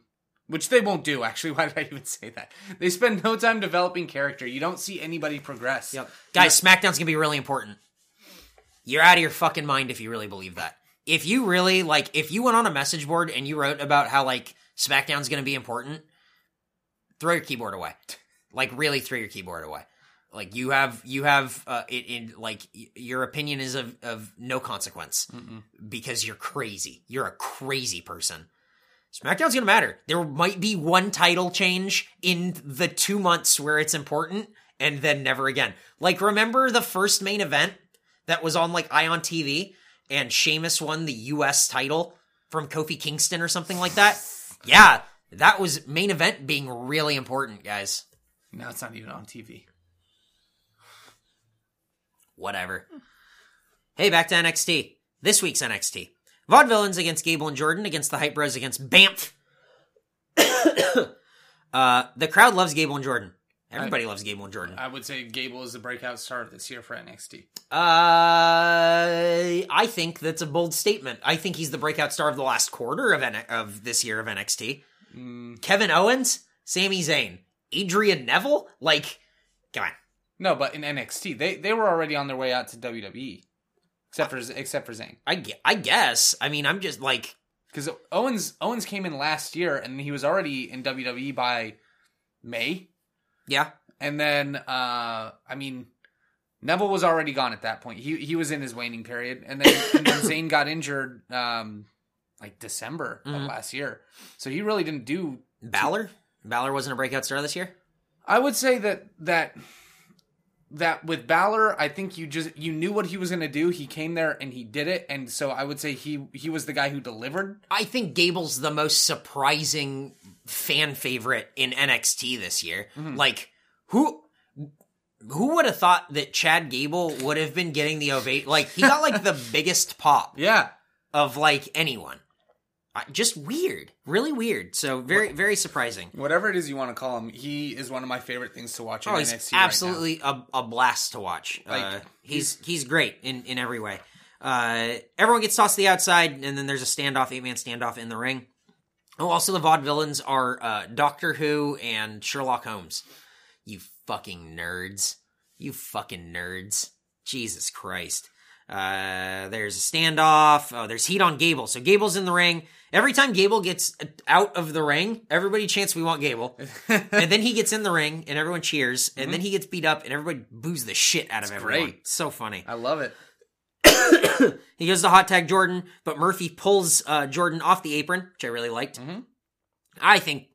[SPEAKER 2] which they won't do. Actually, why did I even say that? They spend no time developing character. You don't see anybody progress.
[SPEAKER 3] Yep. Guys, SmackDown's gonna be really important. You're out of your fucking mind if you really believe that. If you really like, if you went on a message board and you wrote about how like SmackDown's gonna be important, throw your keyboard away. Like really, throw your keyboard away. Like you have, you have, uh, it in like y- your opinion is of of no consequence because you're crazy. You're a crazy person. SmackDown's gonna matter. There might be one title change in the two months where it's important, and then never again. Like, remember the first main event that was on like Ion TV, and Sheamus won the U.S. title from Kofi Kingston or something like that? Yeah, that was main event being really important, guys.
[SPEAKER 2] Now it's not even on TV.
[SPEAKER 3] Whatever. Hey, back to NXT. This week's NXT. Vaudevillains against Gable and Jordan against the Hype Bros against Bamf. uh, the crowd loves Gable and Jordan. Everybody loves Gable and Jordan.
[SPEAKER 2] I would say Gable is the breakout star of this year for NXT.
[SPEAKER 3] Uh, I think that's a bold statement. I think he's the breakout star of the last quarter of N- of this year of NXT. Kevin Owens, Sami Zayn, Adrian Neville, like, come on.
[SPEAKER 2] No, but in NXT, they they were already on their way out to WWE, except for except for Zayn.
[SPEAKER 3] I, I guess. I mean, I'm just like,
[SPEAKER 2] Because Owens Owens came in last year and he was already in WWE by May,
[SPEAKER 3] yeah,
[SPEAKER 2] and then uh I mean Neville was already gone at that point. He he was in his waning period, and then and then Zayn got injured um like December of
[SPEAKER 3] Mhm.
[SPEAKER 2] last year, so he really didn't do.
[SPEAKER 3] Balor. Balor wasn't a breakout star this year.
[SPEAKER 2] I would say that that that with Balor, I think you just you knew what he was going to do. He came there and he did it, and so I would say he he was the guy who delivered.
[SPEAKER 3] I think Gable's the most surprising fan favorite in NXT this year. Mm-hmm. Like, who who would have thought that Chad Gable would have been getting the ovation? Like, he got like the biggest pop
[SPEAKER 2] Yeah,
[SPEAKER 3] of like anyone. Just weird, really weird. So very, very surprising.
[SPEAKER 2] whatever it is you want to call him, he is one of my favorite things to watch in
[SPEAKER 3] Oh,
[SPEAKER 2] NXT.
[SPEAKER 3] he's
[SPEAKER 2] right now.
[SPEAKER 3] absolutely a, a blast to watch.
[SPEAKER 2] Like,
[SPEAKER 3] uh, he's he's great in in every way. Uh, everyone gets tossed to the outside, and then there's a standoff, eight man standoff in the ring. Oh, also the vaudevillains are uh, Doctor Who and Sherlock Holmes. You fucking nerds! You fucking nerds! Jesus Christ! Uh, there's a standoff. Oh, there's heat on Gable. So Gable's in the ring. Every time Gable gets out of the ring, everybody chants, "We want Gable." and then he gets in the ring, and everyone cheers. And then he gets beat up, and everybody boos the shit out of everyone.
[SPEAKER 2] great.
[SPEAKER 3] So funny.
[SPEAKER 2] I love it.
[SPEAKER 3] He goes to hot tag Jordan, but Murphy pulls uh, Jordan off the apron, which I really liked.
[SPEAKER 2] Mhm.
[SPEAKER 3] I think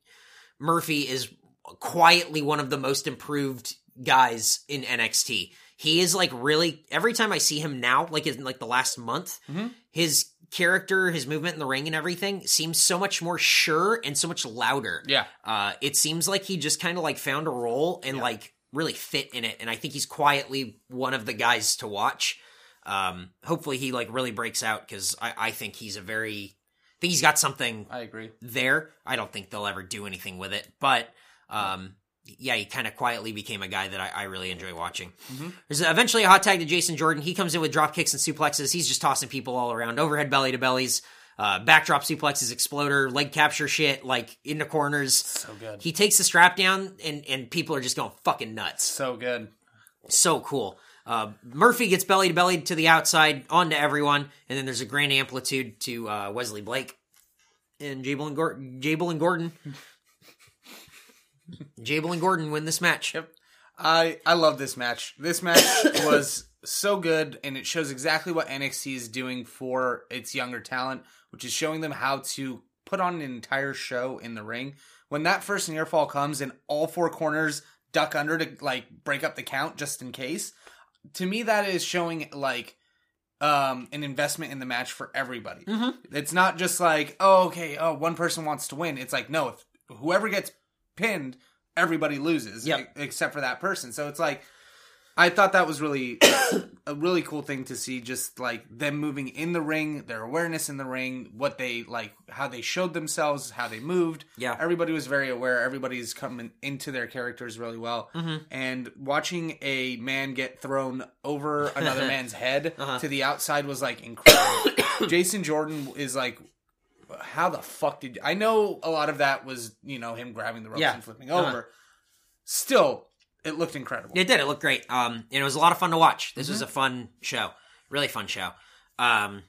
[SPEAKER 3] Murphy is quietly one of the most improved guys in NXT. He is like really every time I see him now, like in like the last month,
[SPEAKER 2] Mhm.
[SPEAKER 3] his character, his movement in the ring, and everything seems so much more sure and so much louder.
[SPEAKER 2] Yeah,
[SPEAKER 3] Uh, it seems like he just kind of like found a role and like really fit in it, and I think he's quietly one of the guys to watch. Um, hopefully he like really breaks out because I, I think he's a very, I think he's got something
[SPEAKER 2] I agree.
[SPEAKER 3] there. I don't think they'll ever do anything with it, but um, yeah, he kind of quietly became a guy that I, I really enjoy watching. There's eventually a hot tag to Jason Jordan. He comes in with drop kicks and suplexes. He's just tossing people all around, overhead belly to bellies, uh, backdrop suplexes, exploder, leg capture shit, like in the corners.
[SPEAKER 2] So good.
[SPEAKER 3] He takes the strap down, and and people are just going fucking nuts.
[SPEAKER 2] so good.
[SPEAKER 3] So cool. Uh, Murphy gets belly to belly to the outside, onto everyone, and then there's a grand amplitude to uh, Wesley Blake and Jabel and, Gor- Jabel and Gordon. Gable and Jordan win this match.
[SPEAKER 2] Yep. I I love this match. This match was so good, and it shows exactly what NXT is doing for its younger talent, which is showing them how to put on an entire show in the ring. When that first near fall comes and all four corners duck under to like break up the count just in case, to me that is showing like um an investment in the match for everybody. It's not just like, oh okay, oh one person wants to win. It's like, no, if whoever gets pinned, everybody loses
[SPEAKER 3] Yep.
[SPEAKER 2] e- except for that person. So it's like I thought that was really a really cool thing to see just like them moving in the ring, their awareness in the ring, what they like how they showed themselves, how they moved.
[SPEAKER 3] Yeah.
[SPEAKER 2] Everybody was very aware. Everybody's coming into their characters really well.
[SPEAKER 3] Mm-hmm.
[SPEAKER 2] And watching a man get thrown over another man's head
[SPEAKER 3] Uh-huh.
[SPEAKER 2] to the outside was like incredible. Jason Jordan is like how the fuck did I know a lot of that was, you know, him grabbing the ropes
[SPEAKER 3] Yeah.
[SPEAKER 2] and flipping
[SPEAKER 3] Uh-huh.
[SPEAKER 2] over. Still, it looked incredible.
[SPEAKER 3] It did. It looked great. Um, and it was a lot of fun to watch. This
[SPEAKER 2] Mm-hmm.
[SPEAKER 3] was a fun show. Really fun show. Um,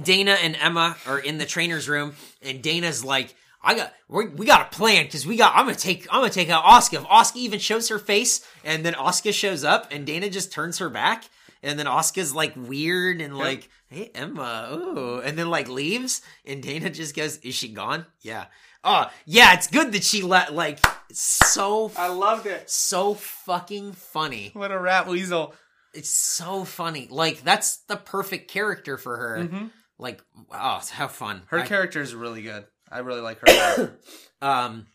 [SPEAKER 3] Dana and Emma are in the trainer's room, and Dana's like, "I got, we, we got a plan because we got. I'm gonna take, I'm gonna take out Asuka. If Asuka even shows her face, and then Asuka shows up, and Dana just turns her back, and then Asuka's like weird and like, hey Emma, ooh, and then like leaves, and Dana just goes, "Is she gone? Yeah." Oh, yeah, it's good that she let like so
[SPEAKER 2] I loved it.
[SPEAKER 3] so fucking funny.
[SPEAKER 2] What a rat weasel.
[SPEAKER 3] It's so funny. Like that's the perfect character for her.
[SPEAKER 2] Mhm.
[SPEAKER 3] Like, oh, how fun.
[SPEAKER 2] Her
[SPEAKER 3] I-
[SPEAKER 2] character is really good. I really like her.
[SPEAKER 3] um,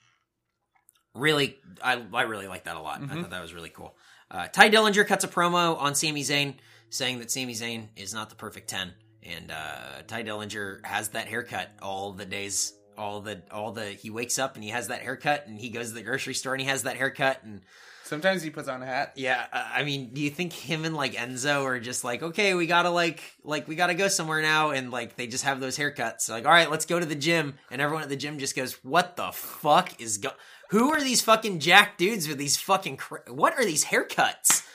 [SPEAKER 3] really, I I really like that a lot. I
[SPEAKER 2] Mhm.
[SPEAKER 3] thought that was really cool. Uh, Tye Dillinger cuts a promo on Sami Zayn, saying that Sami Zayn is not the perfect ten, and uh, Tye Dillinger has that haircut all the days. All the all the he wakes up and he has that haircut and he goes to the grocery store and he has that haircut and
[SPEAKER 2] Sometimes he puts on a hat.
[SPEAKER 3] Yeah, uh, I mean, do you think him and like Enzo are just like, okay, we gotta like, like we gotta go somewhere now, and like they just have those haircuts? Like, all right, let's go to the gym, and everyone at the gym just goes, "What the fuck is go? Who are these fucking jack dudes with these fucking? Cr- what are these haircuts?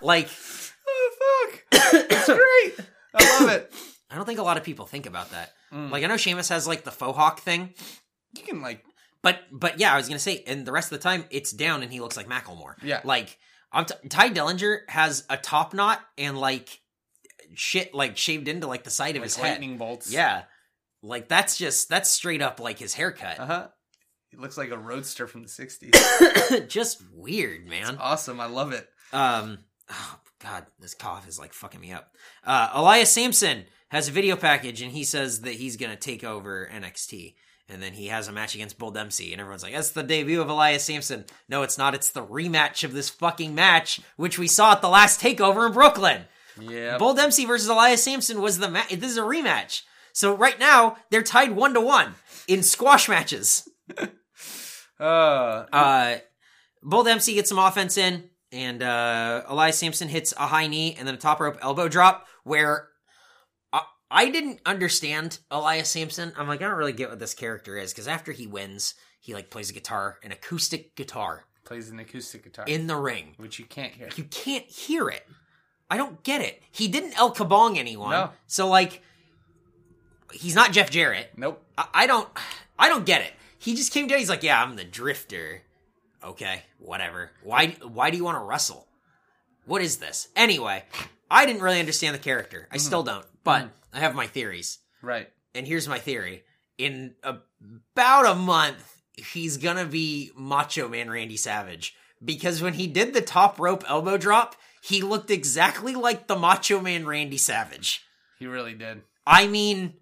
[SPEAKER 3] Like,
[SPEAKER 2] Oh fuck! it's great. I love it.
[SPEAKER 3] I don't think a lot of people think about that.
[SPEAKER 2] Mm.
[SPEAKER 3] Like, I know Sheamus has like the faux hawk thing,
[SPEAKER 2] You can like
[SPEAKER 3] but but yeah, I was gonna say, and the rest of the time it's down, and he looks like Macklemore.
[SPEAKER 2] Yeah.
[SPEAKER 3] like I'm t- Tye Dillinger has a top knot and like shit like shaved into like the side of
[SPEAKER 2] like
[SPEAKER 3] his head.
[SPEAKER 2] lightning bolts.
[SPEAKER 3] Yeah, like that's just that's straight up like his haircut.
[SPEAKER 2] Uh huh. He looks like a roadster from the '60s.
[SPEAKER 3] just weird, man.
[SPEAKER 2] awesome. I love it.
[SPEAKER 3] Um, oh god, this cough is like fucking me up. Uh, Elias Samson has a video package, and he says that he's gonna take over NXT. And then he has a match against Bull Dempsey, and everyone's like, "That's the debut of Elias Samson." No, it's not. It's the rematch of this fucking match, which we saw at the last Takeover in Brooklyn.
[SPEAKER 2] Yeah.
[SPEAKER 3] Bull Dempsey versus Elias Samson was the match. This is a rematch. So right now they're tied one to one in squash matches.
[SPEAKER 2] Uh,
[SPEAKER 3] Uh, Bull Dempsey gets some offense in, and uh, Elias Samson hits a high knee and then a top rope elbow drop. Where I, I didn't understand Elias Samson. I'm like, I don't really get what this character is because after he wins, he like plays a guitar, an acoustic guitar,
[SPEAKER 2] plays an acoustic guitar,
[SPEAKER 3] in the ring.
[SPEAKER 2] which you can't hear.
[SPEAKER 3] You can't hear it. I don't get it. He didn't El Kabong anyone.
[SPEAKER 2] No.
[SPEAKER 3] So like, he's not Jeff Jarrett.
[SPEAKER 2] Nope.
[SPEAKER 3] I, I don't I don't get it. He just came down. He's like, yeah, I'm the drifter. Okay, whatever. Why why do you want to wrestle? What is this? Anyway, I didn't really understand the character. I mm-hmm. still don't, but mm-hmm. I have my theories.
[SPEAKER 2] Right.
[SPEAKER 3] And here's my theory: in about a month, he's gonna be Macho Man Randy Savage because when he did the top rope elbow drop, he looked exactly like the Macho Man Randy Savage.
[SPEAKER 2] He really did.
[SPEAKER 3] I mean,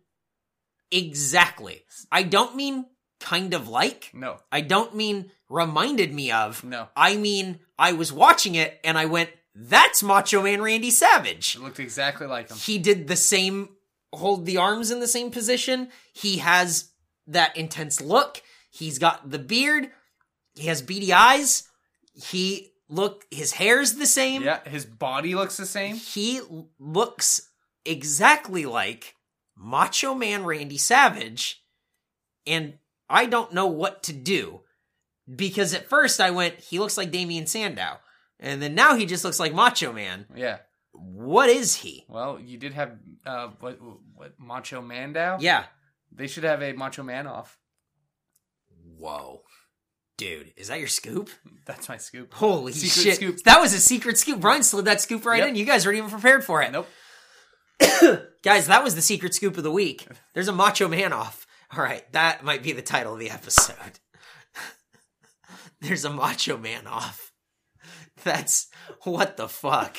[SPEAKER 3] exactly. I don't mean kind of like.
[SPEAKER 2] No.
[SPEAKER 3] I don't mean reminded me of.
[SPEAKER 2] No.
[SPEAKER 3] I mean, I was watching it and I went, that's Macho Man Randy Savage.
[SPEAKER 2] It looked exactly like him.
[SPEAKER 3] He did the same, hold the arms in the same position. He has that intense look. He's got the beard. He has beady eyes. He look his hair's the same.
[SPEAKER 2] Yeah, his body looks the same.
[SPEAKER 3] He looks exactly like Macho Man Randy Savage, and I don't know what to do because at first I went, he looks like Damien Sandow, and then now he just looks like Macho Man.
[SPEAKER 2] Yeah.
[SPEAKER 3] What is he?
[SPEAKER 2] Well, you did have uh what what Macho Mandow?
[SPEAKER 3] Yeah.
[SPEAKER 2] They should have a Macho Man off.
[SPEAKER 3] Whoa. Dude, is that your scoop?
[SPEAKER 2] That's my scoop.
[SPEAKER 3] Holy
[SPEAKER 2] Secret
[SPEAKER 3] shit.
[SPEAKER 2] scoop.
[SPEAKER 3] That was a secret scoop. Brian slid that scoop right
[SPEAKER 2] Yep.
[SPEAKER 3] in. You guys weren't even prepared for it.
[SPEAKER 2] Nope.
[SPEAKER 3] Guys, that was the secret scoop of the week. There's a Macho Man off. All right, that might be the title of the episode. There's a Macho Man off. That's what the fuck.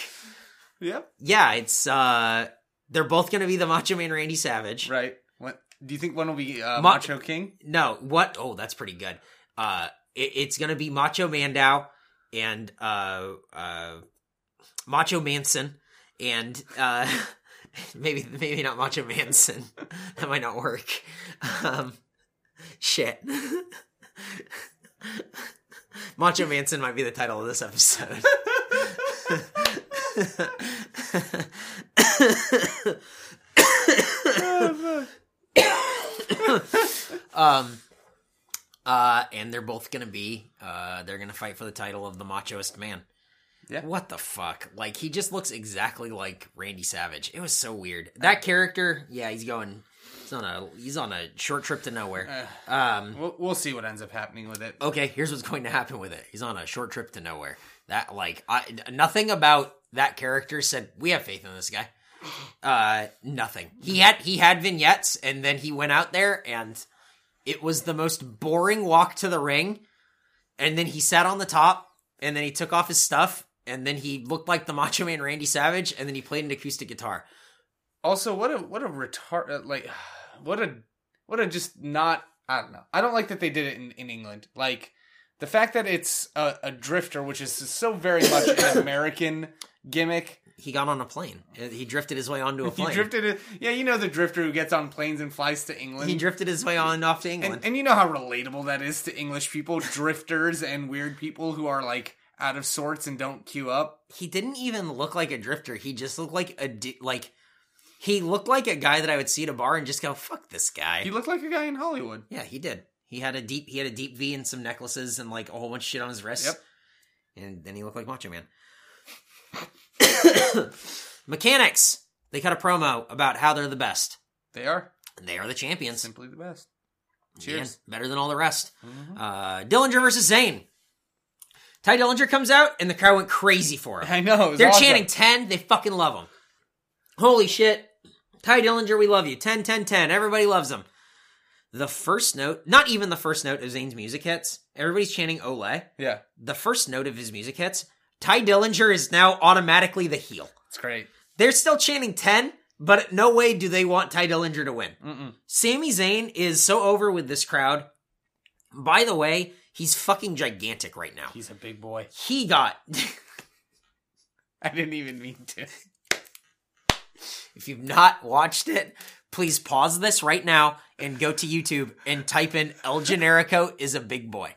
[SPEAKER 2] Yep.
[SPEAKER 3] Yeah, it's uh they're both going to be the Macho Man Randy Savage.
[SPEAKER 2] Right. What do you think one will be uh,
[SPEAKER 3] Ma-
[SPEAKER 2] Macho King?
[SPEAKER 3] No, what? Oh, that's pretty good. Uh it, it's going to be Macho Mandow and uh uh Macho Manson and uh maybe maybe not Macho Manson. that might not work. Um shit. Macho Manson might be the title of this episode. um uh and they're both gonna be uh they're gonna fight for the title of the machoist man
[SPEAKER 2] Yeah.
[SPEAKER 3] what the fuck? Like he just looks exactly like randy savage. It was so weird. That character yeah he's going he's on a he's on a short trip to nowhere. Um
[SPEAKER 2] We'll, we'll see what ends up happening with it.
[SPEAKER 3] okay here's what's going to happen with it. He's on a short trip to nowhere. That like I, nothing about that character said we have faith in this guy. Uh nothing. He had he had vignettes and then he went out there and it was the most boring walk to the ring. And then he sat on the top and then he took off his stuff and then he looked like the macho man randy savage and then he played an acoustic guitar
[SPEAKER 2] Also, what a what a retard uh, like what a what a just not I don't know. I don't like that they did it in, in England. Like the fact that it's a, a drifter, which is so very much an American gimmick.
[SPEAKER 3] he got on a plane he drifted his way onto a
[SPEAKER 2] He
[SPEAKER 3] plane
[SPEAKER 2] drifted it. Yeah, you know the drifter who gets on planes and flies to England.
[SPEAKER 3] he drifted his way on off to england
[SPEAKER 2] and, and you know how relatable that is to English people, drifters and weird people who are like out of sorts and don't queue up.
[SPEAKER 3] he didn't even look like a drifter. He just looked like a di- like he looked like a guy that I would see at a bar and just go, "Fuck this guy."
[SPEAKER 2] He looked like a guy in Hollywood.
[SPEAKER 3] yeah, he did. He had a deep he had a deep V and some necklaces and like a whole bunch of shit on his wrists.
[SPEAKER 2] Yep.
[SPEAKER 3] And then he looked like Macho Man. Mechanics. They cut a promo about how they're the best.
[SPEAKER 2] They are
[SPEAKER 3] And they are the champions.
[SPEAKER 2] simply the best. Cheers.
[SPEAKER 3] better than all the rest.
[SPEAKER 2] Mhm.
[SPEAKER 3] Uh, Dillinger versus Zayn. Tye Dillinger comes out and the crowd went crazy for him.
[SPEAKER 2] I know.
[SPEAKER 3] They're
[SPEAKER 2] awesome.
[SPEAKER 3] chanting 10. They fucking love him. Holy shit. Tye Dillinger, we love you. 10, 10, 10. Everybody loves him. The first note, not even the first note of Zayn's music hits. Everybody's chanting Ole.
[SPEAKER 2] Yeah,
[SPEAKER 3] The first note of his music hits. Tye Dillinger is now automatically the heel.
[SPEAKER 2] it's great.
[SPEAKER 3] They're still chanting 10, but no way do they want Tye Dillinger to win.
[SPEAKER 2] Mm-mm.
[SPEAKER 3] Sami Zayn is so over with this crowd. By the way, he's fucking gigantic right now.
[SPEAKER 2] He's a big boy.
[SPEAKER 3] He got
[SPEAKER 2] I didn't even mean to.
[SPEAKER 3] If you've not watched it, please pause this right now and go to YouTube and type in El Generico is a big boy.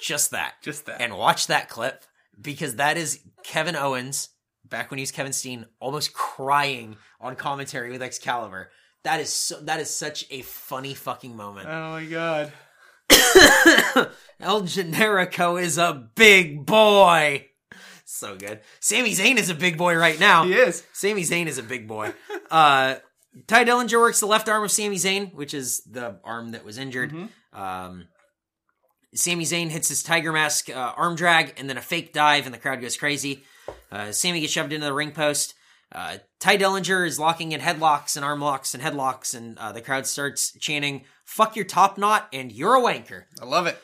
[SPEAKER 3] Just that.
[SPEAKER 2] Just that.
[SPEAKER 3] And watch that clip because that is Kevin Owens, back when he was Kevin Steen, almost crying on commentary with Excalibur. That is so, that is such a funny fucking moment.
[SPEAKER 2] oh my god.
[SPEAKER 3] El Generico is a big boy. So good. Sami Zayn is a big boy right now.
[SPEAKER 2] He is.
[SPEAKER 3] Sami Zayn is a big boy. Uh, Tye Dillinger works the left arm of Sami Zayn, which is the arm that was injured. Um, Sami Zayn hits his Tiger Mask uh, arm drag and then a fake dive, and the crowd goes crazy. Uh, Sami gets shoved into the ring post. Uh, Tye Dillinger is locking in headlocks and arm locks and headlocks, and uh, the crowd starts chanting, Fuck your top knot, and you're a wanker.
[SPEAKER 2] I love it.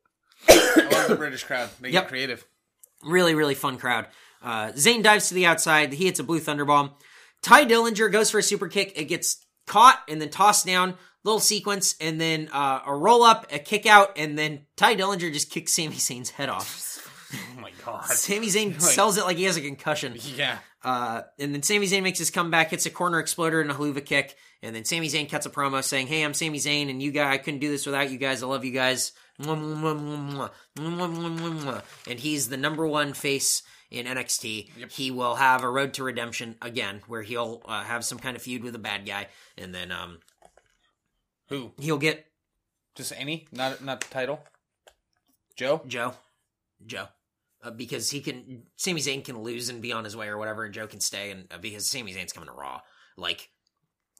[SPEAKER 2] I love the British crowd. They
[SPEAKER 3] Yep.
[SPEAKER 2] get creative.
[SPEAKER 3] Really, really fun crowd. Uh, Zayn dives to the outside. He hits a blue thunderbomb. Tye Dillinger goes for a super kick. It gets caught and then tossed down. Little sequence, and then uh, a roll up, a kick out, and then Tye Dillinger just kicks Sami Zayn's head off.
[SPEAKER 2] Oh my god.
[SPEAKER 3] Sami Zayn
[SPEAKER 2] like,
[SPEAKER 3] sells it like he has a concussion.
[SPEAKER 2] Yeah.
[SPEAKER 3] Uh, and then Sami Zayn makes his comeback, hits a corner exploder and a Helluva kick, and then Sami Zayn cuts a promo saying, "Hey, I'm Sami Zayn, and you guys, I couldn't do this without you guys. I love you guys." And he's the number one face in NXT.
[SPEAKER 2] Yep.
[SPEAKER 3] He will have a road to redemption again, where he'll uh, have some kind of feud with a bad guy, and then um,
[SPEAKER 2] who
[SPEAKER 3] he'll get
[SPEAKER 2] just any, not not the title, Joe,
[SPEAKER 3] Joe, Joe uh, because he can. Sami Zayn can lose and be on his way or whatever, and Joe can stay, and uh, because Sami Zayn's coming to Raw, like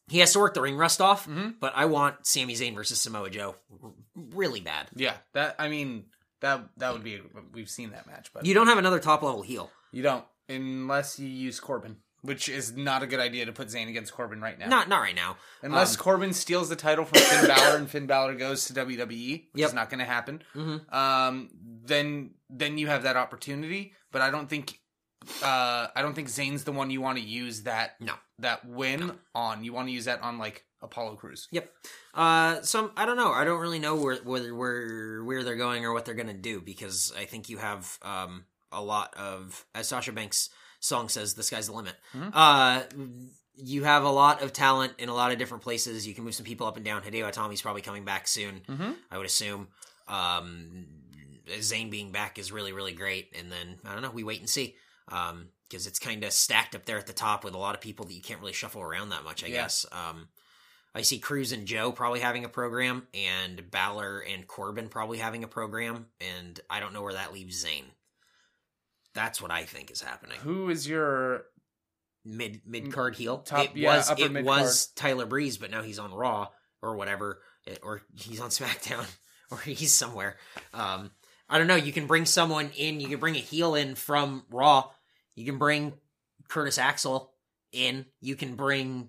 [SPEAKER 3] he has to work the ring rust off.
[SPEAKER 2] Mhm.
[SPEAKER 3] But I want Sami Zayn versus Samoa Joe r- really bad.
[SPEAKER 2] Yeah. That. I mean, that that would be. We've seen that match, but
[SPEAKER 3] You don't have another top level heel.
[SPEAKER 2] You don't unless you use Corbin, which is not a good idea to put Zayn against Corbin right now.
[SPEAKER 3] Not not right now.
[SPEAKER 2] unless
[SPEAKER 3] um,
[SPEAKER 2] Corbin steals the title from Finn Balor and Finn Balor goes to WWE, which
[SPEAKER 3] Yep.
[SPEAKER 2] is not going to happen.
[SPEAKER 3] Mhm.
[SPEAKER 2] Um, then then you have that opportunity, but I don't think. Uh, I don't think Zayn's the one you want to use that
[SPEAKER 3] No.
[SPEAKER 2] that win on. You want to use that on like Apollo Crews.
[SPEAKER 3] Yep. Uh, so I don't know. I don't really know where where where where they're going or what they're gonna do because I think you have um a lot of as Sasha Banks' song says, "The sky's the limit."
[SPEAKER 2] Mhm.
[SPEAKER 3] Uh, you have a lot of talent in a lot of different places. You can move some people up and down. Hideo Itami's probably coming back soon.
[SPEAKER 2] Mm-hmm.
[SPEAKER 3] I would assume. Um, Zayn being back is really really great, and then I don't know. We wait and see. Um, because it's kind of stacked up there at the top with a lot of people that you can't really shuffle around that much. I
[SPEAKER 2] Yeah.
[SPEAKER 3] guess. Um, I see Crews and Joe probably having a program, and Balor and Corbin probably having a program, and I don't know where that leaves Zayn. That's what I think is happening.
[SPEAKER 2] Who is your
[SPEAKER 3] Mid mid card heel.
[SPEAKER 2] Top-
[SPEAKER 3] it
[SPEAKER 2] yeah,
[SPEAKER 3] was it
[SPEAKER 2] mid-card.
[SPEAKER 3] was Tyler Breeze, but now he's on Raw or whatever, it- or he's on SmackDown, or he's somewhere. Um, I don't know. You can bring someone in. You can bring a heel in from Raw. You can bring Curtis Axel in. You can bring,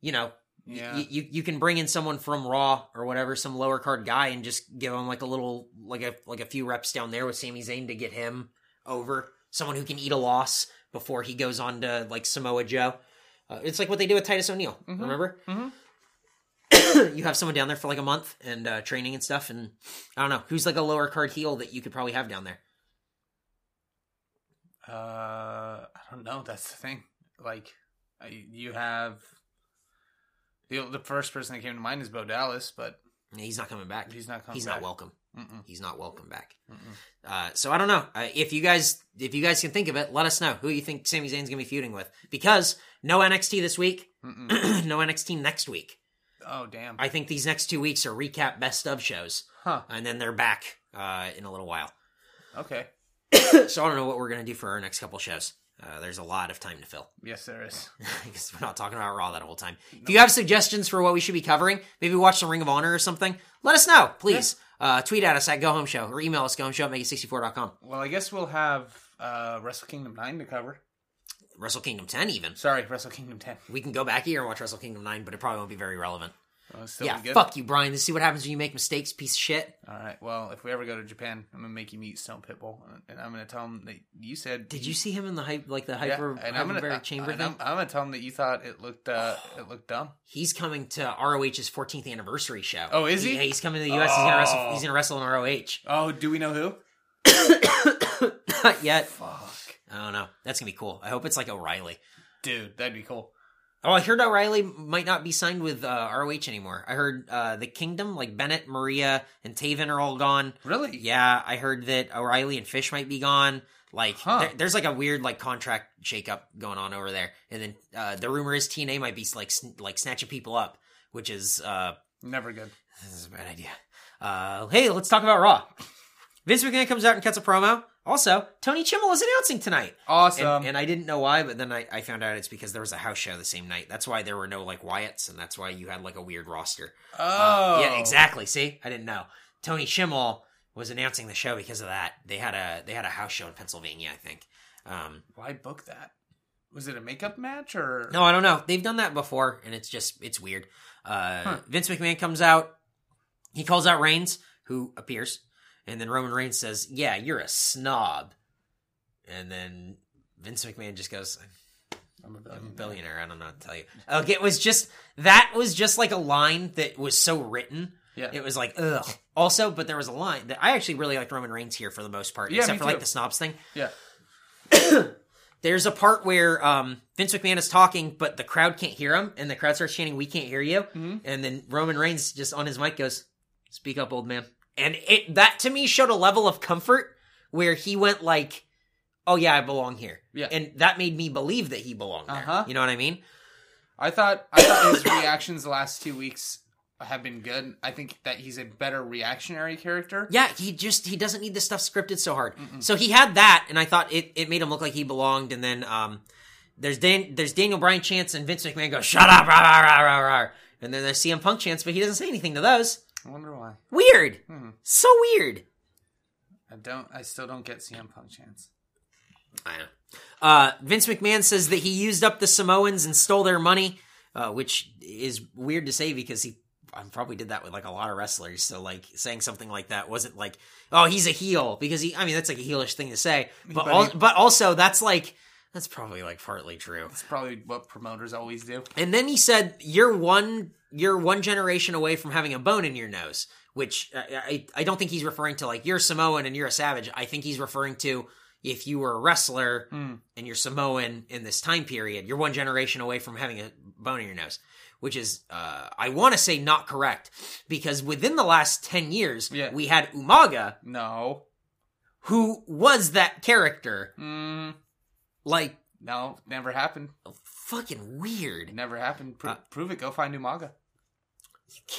[SPEAKER 3] you know,
[SPEAKER 2] yeah?
[SPEAKER 3] you, you you can bring in someone from Raw or whatever, some lower card guy, and just give him like a little like a like a few reps down there with Sami Zayn to get him over. Someone who can eat a loss before he goes on to like Samoa Joe. Uh, it's like what they do with Titus O'Neil.
[SPEAKER 2] Mhm.
[SPEAKER 3] Remember?
[SPEAKER 2] Mhm.
[SPEAKER 3] you have someone down there for like a month and uh, training and stuff, and I don't know who's like a lower card heel that you could probably have down there.
[SPEAKER 2] Uh, I don't know. That's the thing. Like, I, you have the the first person that came to mind is Bo Dallas, but
[SPEAKER 3] He's not coming back.
[SPEAKER 2] he's not coming.
[SPEAKER 3] He's
[SPEAKER 2] back.
[SPEAKER 3] not welcome.
[SPEAKER 2] Mm-mm.
[SPEAKER 3] He's not welcome back. Uh, so I don't know. Uh, if you guys, if you guys can think of it, let us know who you think Sami Zayn's gonna be feuding with. Because no NXT this week, no NXT next week.
[SPEAKER 2] Oh damn.
[SPEAKER 3] I think these next two weeks are recap best of shows,
[SPEAKER 2] huh.
[SPEAKER 3] and then they're back uh, in a little while.
[SPEAKER 2] Okay.
[SPEAKER 3] so I don't know what we're gonna do for our next couple shows. Uh, there's a lot of time to fill
[SPEAKER 2] Yes, there is.
[SPEAKER 3] because we're not talking about Raw that whole time. If you have suggestions for what we should be covering, maybe watch some Ring of Honor or something, let us know, please. Uh, tweet at us at Go Home Show or email us gohomeshow at make64.com.
[SPEAKER 2] Well, I guess we'll have uh, Wrestle Kingdom nine to cover.
[SPEAKER 3] Wrestle Kingdom 10 even.
[SPEAKER 2] Sorry, Wrestle Kingdom ten.
[SPEAKER 3] We can go back here and watch Wrestle Kingdom 9, but it probably won't be very relevant.
[SPEAKER 2] Well,
[SPEAKER 3] yeah,
[SPEAKER 2] good.
[SPEAKER 3] fuck you, Brian. This is what happens when you make mistakes, piece of shit.
[SPEAKER 2] All right. Well, if we ever go to Japan, I'm gonna make you meet Stone Pitbull, and I'm gonna tell him that you said.
[SPEAKER 3] Did you see him in the hype, like the
[SPEAKER 2] Yeah,
[SPEAKER 3] hyper,
[SPEAKER 2] and I'm gonna uh,
[SPEAKER 3] chamber
[SPEAKER 2] and
[SPEAKER 3] thing?
[SPEAKER 2] I'm, I'm gonna tell him that you thought it looked uh, it looked dumb.
[SPEAKER 3] He's coming to ROH's 14th anniversary show.
[SPEAKER 2] Oh, is he?
[SPEAKER 3] Yeah, he's coming to the US. He's gonna wrestle.
[SPEAKER 2] Oh.
[SPEAKER 3] He's gonna wrestle in ROH.
[SPEAKER 2] Oh, do we know who?
[SPEAKER 3] Not yet.
[SPEAKER 2] Fuck,
[SPEAKER 3] I don't know. That's gonna be cool. I hope it's like O'Reilly.
[SPEAKER 2] dude, that'd be cool.
[SPEAKER 3] Oh, I heard O'Reilly might not be signed with uh, ROH anymore. I heard uh, the Kingdom, like Bennett, Maria, and Taven are all gone.
[SPEAKER 2] Really?
[SPEAKER 3] Yeah, I heard that O'Reilly and Fish might be gone. Like,
[SPEAKER 2] Huh.
[SPEAKER 3] there- there's like a weird like contract shakeup going on over there, and then uh, the rumor is TNA might be like sn- like snatching people up, which is uh,
[SPEAKER 2] Never good.
[SPEAKER 3] this is a bad idea. Uh, hey, let's talk about Raw. Vince McMahon comes out and cuts a promo. Also, Tony Chimel is announcing tonight.
[SPEAKER 2] Awesome.
[SPEAKER 3] And, and I didn't know why, but then I, I found out it's because there was a house show the same night. That's why there were no like Wyatts, and that's why you had like a weird roster.
[SPEAKER 2] oh,
[SPEAKER 3] Uh, yeah, exactly. See, I didn't know. Tony Chimel was announcing the show because of that. They had a they had a house show in Pennsylvania, I think. Um,
[SPEAKER 2] Why book that? Was it a makeup match or
[SPEAKER 3] no, I don't know. They've done that before, and it's just it's weird. Uh,
[SPEAKER 2] Huh.
[SPEAKER 3] Vince McMahon comes out. He calls out Reigns, who appears, and then Roman Reigns says, "Yeah, you're a snob." And then Vince McMahon just goes,
[SPEAKER 2] I'm a
[SPEAKER 3] I'm a
[SPEAKER 2] billionaire.
[SPEAKER 3] billionaire. I don't know what to tell you. Okay, it was just that was just like a line that was so written
[SPEAKER 2] Yeah.
[SPEAKER 3] It was like ugh. Also, but there was a line that I actually really liked Roman Reigns here for the most part,
[SPEAKER 2] Yeah,
[SPEAKER 3] except for like the snobs thing.
[SPEAKER 2] Yeah.
[SPEAKER 3] There's a part where um, Vince McMahon is talking, but the crowd can't hear him, and the crowd starts chanting, "We can't hear you!"
[SPEAKER 2] Mm-hmm.
[SPEAKER 3] And then Roman Reigns just on his mic goes, "Speak up, old man." And it that to me showed a level of comfort where he went like, "Oh yeah, I belong here,"
[SPEAKER 2] Yeah.
[SPEAKER 3] and that made me believe that he belonged there.
[SPEAKER 2] Uh-huh.
[SPEAKER 3] You know what I mean?
[SPEAKER 2] I thought I thought his reactions the last two weeks have been good. I think that he's a better reactionary character.
[SPEAKER 3] Yeah, he just he doesn't need this stuff scripted so hard. So he had that, and I thought it, it made him look like he belonged. And then um, there's Dan, there's Daniel Bryan chance and Vince McMahon goes, "Shut up!" Rah, rah, rah, rah, rah. And then there's CM Punk chance, but he doesn't say anything to those.
[SPEAKER 2] I wonder why.
[SPEAKER 3] Weird, so weird.
[SPEAKER 2] I don't. I still don't get CM Punk chance.
[SPEAKER 3] I know. Uh, Vince McMahon says that he used up the Samoans and stole their money, uh, which is weird to say because he I probably did that with like a lot of wrestlers. So like saying something like that wasn't like, oh, he's a heel because he. I mean, that's like a heelish thing to say, but
[SPEAKER 2] But
[SPEAKER 3] al-
[SPEAKER 2] he-
[SPEAKER 3] but also that's like that's probably like partly true.
[SPEAKER 2] That's probably what promoters always do.
[SPEAKER 3] And then he said, "You're one, you're one generation away from having a bone in your nose." Which uh, I, I don't think he's referring to like you're Samoan and you're a savage. I think he's referring to if you were a wrestler
[SPEAKER 2] Hmm.
[SPEAKER 3] and you're Samoan in this time period, you're one generation away from having a bone in your nose. Which is, uh, I want to say not correct because within the last ten years,
[SPEAKER 2] Yeah.
[SPEAKER 3] we had Umaga,
[SPEAKER 2] No.
[SPEAKER 3] who was that character.
[SPEAKER 2] Mm,
[SPEAKER 3] Like
[SPEAKER 2] no. Never happened.
[SPEAKER 3] fucking weird.
[SPEAKER 2] Never happened. Pro-
[SPEAKER 3] Uh,
[SPEAKER 2] prove it. Go find Umaga.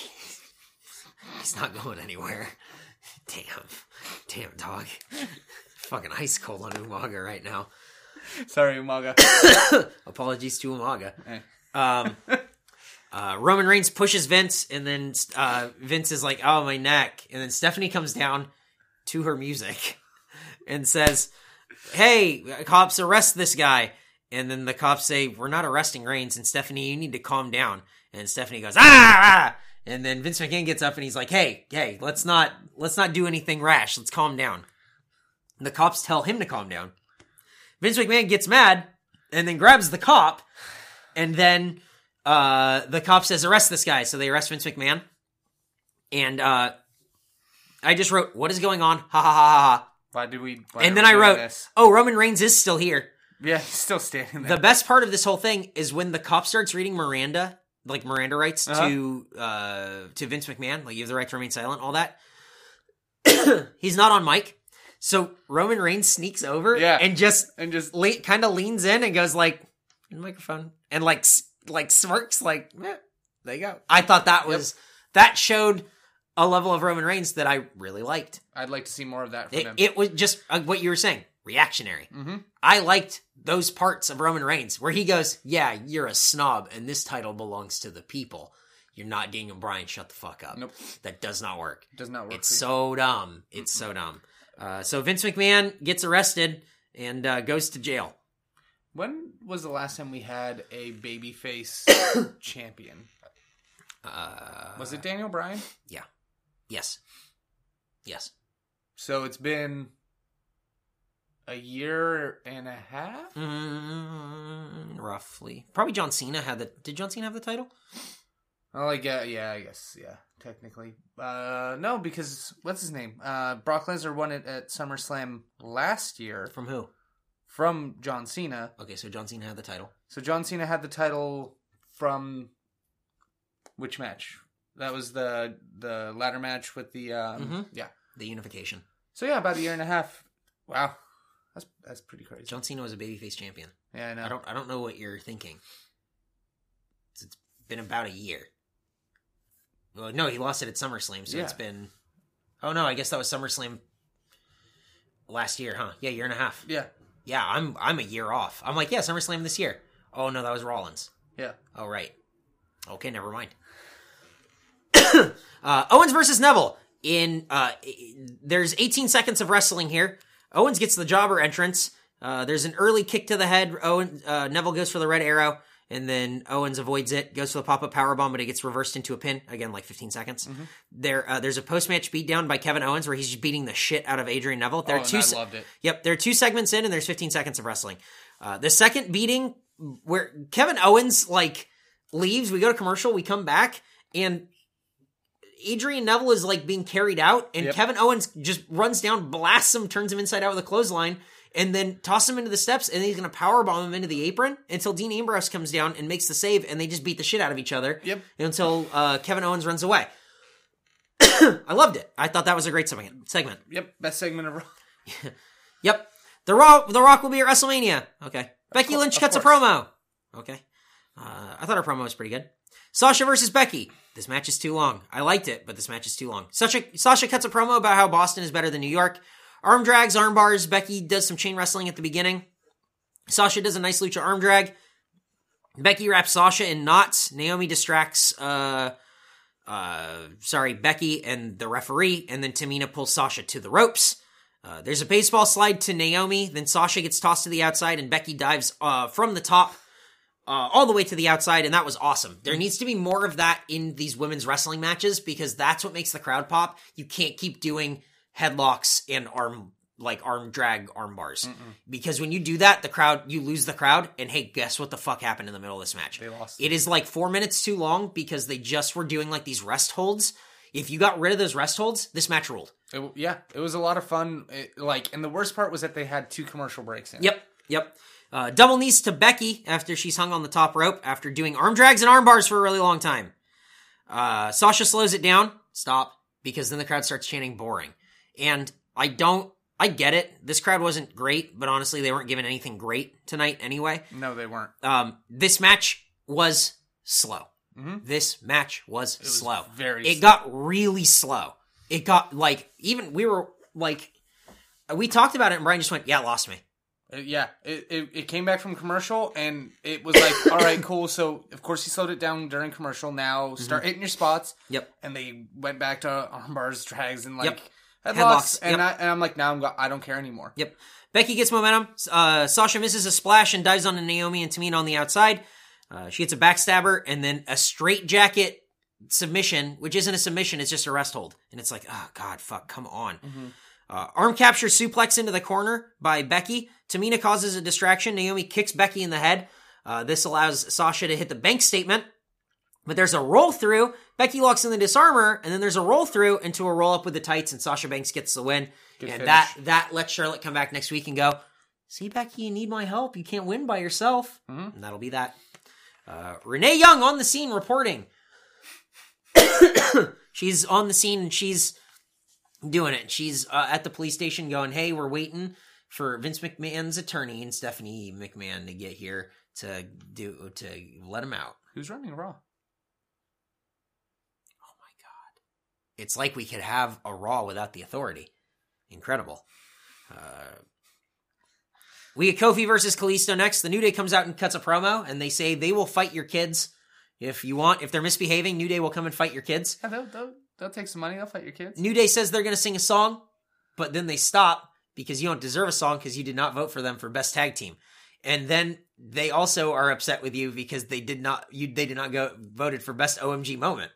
[SPEAKER 3] He's not going anywhere. Damn. Damn, dog. Fucking ice cold on Umaga right now.
[SPEAKER 2] Sorry, Umaga.
[SPEAKER 3] Apologies to Umaga.
[SPEAKER 2] Eh.
[SPEAKER 3] Um, uh, Roman Reigns pushes Vince, and then uh, Vince is like, "Oh, my neck." And then Stephanie comes down to her music and says, "Hey, cops, arrest this guy." And then the cops say, "We're not arresting Reigns." And Stephanie, you need to calm down. And Stephanie goes, "Ah!" ah." And then Vince McMahon gets up and he's like, "Hey, hey, let's not let's not do anything rash. Let's calm down." And the cops tell him to calm down. Vince McMahon gets mad and then grabs the cop, and then uh, the cop says, "Arrest this guy." So they arrest Vince McMahon, and uh, I just wrote, "What is going on?" Ha ha ha ha. ha.
[SPEAKER 2] Why did we? Why
[SPEAKER 3] And then I wrote,
[SPEAKER 2] this?
[SPEAKER 3] "Oh, Roman Reigns is still here."
[SPEAKER 2] Yeah, he's still standing there.
[SPEAKER 3] The best part of this whole thing is when the cop starts reading Miranda, like Miranda rights
[SPEAKER 2] Uh-huh.
[SPEAKER 3] to uh to Vince McMahon, like you have the right to remain silent, all that. He's not on mic, so Roman Reigns sneaks over
[SPEAKER 2] Yeah.
[SPEAKER 3] and just
[SPEAKER 2] and just
[SPEAKER 3] le- kind of leans in and goes like microphone and like s- like smirks like eh, there you go. I thought that was that showed a level of Roman Reigns that I really liked.
[SPEAKER 2] I'd like to see more of that from
[SPEAKER 3] It,
[SPEAKER 2] him.
[SPEAKER 3] it was just uh, what you were saying, reactionary.
[SPEAKER 2] hmm
[SPEAKER 3] I liked those parts of Roman Reigns where he goes, "Yeah, you're a snob, and this title belongs to the people. You're not Daniel Bryan. Shut the fuck up.
[SPEAKER 2] Nope.
[SPEAKER 3] That does not work.
[SPEAKER 2] Does not work.
[SPEAKER 3] It's so dumb. It's so dumb." Uh, so Vince McMahon gets arrested and uh, goes to jail.
[SPEAKER 2] When was the last time we had a babyface champion?
[SPEAKER 3] Uh,
[SPEAKER 2] Was it Daniel Bryan?
[SPEAKER 3] Yes. Yes.
[SPEAKER 2] So it's been a year and a half.
[SPEAKER 3] Mm, roughly. Probably John Cena had the. Did John Cena have the title?
[SPEAKER 2] Oh, like yeah, yeah, I guess yeah, technically. Uh, no, because what's his name? Uh, Brock Lesnar won it at SummerSlam last year
[SPEAKER 3] From who?
[SPEAKER 2] from John Cena.
[SPEAKER 3] Okay, so John Cena had the title.
[SPEAKER 2] So John Cena had the title from which match? That was the the ladder match with the um,
[SPEAKER 3] Mhm.
[SPEAKER 2] yeah.
[SPEAKER 3] The unification.
[SPEAKER 2] So yeah, about a year and a half. Wow, that's that's pretty crazy.
[SPEAKER 3] John Cena was a babyface champion.
[SPEAKER 2] yeah, I know.
[SPEAKER 3] I don't. I don't know what you're thinking. It's- it's been about a year. Well, no, he lost it at SummerSlam, so
[SPEAKER 2] Yeah.
[SPEAKER 3] it's been. Oh no, I guess that was SummerSlam last year, huh? Yeah, year and a half.
[SPEAKER 2] Yeah,
[SPEAKER 3] Yeah, I'm. I'm a year off. I'm like, yeah, SummerSlam this year. Oh no, that was Rollins.
[SPEAKER 2] yeah.
[SPEAKER 3] Oh right. Okay, never mind. uh, Owens versus Neville. In uh, there's 18 seconds of wrestling here. Owens gets the jobber entrance. Uh, there's an early kick to the head. Owen uh, Neville goes for the red arrow, and then Owens avoids it. Goes for the pop up power bomb, but it gets reversed into a pin again, like 15 seconds. There, uh, there's a post match beatdown by Kevin Owens where he's just beating the shit out of Adrian Neville. There
[SPEAKER 2] oh,
[SPEAKER 3] are two.
[SPEAKER 2] I
[SPEAKER 3] se-
[SPEAKER 2] loved it.
[SPEAKER 3] Yep, there are two segments in, and there's 15 seconds of wrestling. Uh, the second beating, where Kevin Owens like leaves, we go to commercial, we come back, and Adrian Neville is like being carried out, and
[SPEAKER 2] Yep.
[SPEAKER 3] Kevin Owens just runs down, blasts him, turns him inside out with a clothesline, and then tosses him into the steps, and then he's gonna powerbomb him into the apron until Dean Ambrose comes down and makes the save, and they just beat the shit out of each other.
[SPEAKER 2] Yep.
[SPEAKER 3] Until uh, Kevin Owens runs away. I loved it. I thought that was a great segment. Segment.
[SPEAKER 2] Yep, best segment of Raw.
[SPEAKER 3] Yep. The Rock, the Rock will be at WrestleMania. Okay. Becky
[SPEAKER 2] cour-
[SPEAKER 3] Lynch
[SPEAKER 2] of
[SPEAKER 3] cuts a promo. Okay. Uh, I thought her promo was pretty good. Sasha versus Becky. This match is too long. I liked it, but this match is too long. Sasha, Sasha cuts a promo about how Boston is better than New York. Arm drags, arm bars. Becky does some chain wrestling at the beginning. Sasha does a nice lucha arm drag. Becky wraps Sasha in knots. Naomi distracts, uh, uh, sorry, Becky and the referee, and then Tamina pulls Sasha to the ropes. Uh, there's a baseball slide to Naomi, then Sasha gets tossed to the outside, and Becky dives uh, from the top uh, all the way to the outside, and that was awesome. There needs to be more of that in these women's wrestling matches because that's what makes the crowd pop. You can't keep doing headlocks and arm like arm drag arm bars because when you do that, the crowd you lose the crowd. And hey, guess what the fuck happened in the middle of this match?
[SPEAKER 2] They lost.
[SPEAKER 3] It is like four minutes too long because they just were doing like these rest holds. If you got rid of those rest holds, this match ruled.
[SPEAKER 2] It, yeah, it was a lot of fun. It, like, and the worst part was that they had two commercial breaks in. it.
[SPEAKER 3] Yep, yep. Uh, double knees to Becky after she's hung on the top rope after doing arm drags and arm bars for a really long time. Uh, Sasha slows it down. Stop. Because then the crowd starts chanting boring. And I don't, I get it. This crowd wasn't great, but honestly, they weren't given anything great tonight anyway.
[SPEAKER 2] No, they weren't.
[SPEAKER 3] Um, this match was slow.
[SPEAKER 2] Mhm.
[SPEAKER 3] This match was,
[SPEAKER 2] was
[SPEAKER 3] slow.
[SPEAKER 2] very
[SPEAKER 3] It
[SPEAKER 2] slow.
[SPEAKER 3] got really slow. It got like even we were like we talked about it and Brian just went, "Yeah, it lost me."
[SPEAKER 2] Uh, yeah, it, it it came back from commercial and it was like, all right, cool. So of course he slowed it down during commercial. Now start hitting your spots.
[SPEAKER 3] Yep.
[SPEAKER 2] And they went back to arm bars, drags, and like
[SPEAKER 3] Yep.
[SPEAKER 2] headlocks.
[SPEAKER 3] Headlocks,
[SPEAKER 2] And
[SPEAKER 3] yep.
[SPEAKER 2] I and I'm like, now I'm go- I don't care anymore.
[SPEAKER 3] Yep. Becky gets momentum. Uh, Sasha misses a splash and dives onto Naomi and Tamina on the outside. Uh, she gets a backstabber and then a straight jacket submission, which isn't a submission, it's just a rest hold. And it's like, oh, God, fuck, come on. Uh, arm capture suplex into the corner by Becky. Tamina causes a distraction. Naomi kicks Becky in the head. Uh, this allows Sasha to hit the bank statement. But there's a roll through. Becky locks in the disarmer, and then there's a roll through into a roll up with the tights, and Sasha Banks gets the win.
[SPEAKER 2] Good
[SPEAKER 3] and
[SPEAKER 2] finish.
[SPEAKER 3] that that lets Charlotte come back next week and go, "See, Becky, you need my help. You can't win by yourself."
[SPEAKER 2] Mhm.
[SPEAKER 3] And that'll be that. Uh, Renee Young on the scene reporting. she's on the scene and she's doing it. She's uh, at the police station going, "Hey, we're waiting for Vince McMahon's attorney and Stephanie McMahon to get here to do to let him out."
[SPEAKER 2] Who's running Raw? Oh my god!
[SPEAKER 3] It's like we could have a Raw without the authority. Incredible. Uh, we get Kofi versus Kalisto next. The New Day comes out and cuts a promo, and they say they will fight your kids if you want. If they're misbehaving, New Day will come and fight your kids.
[SPEAKER 2] Yeah, they'll, they'll they'll take some money. They'll fight your kids.
[SPEAKER 3] New Day says they're going to sing a song, but then they stop because you don't deserve a song because you did not vote for them for best tag team. And then they also are upset with you because they did not you they did not go voted for best OMG moment.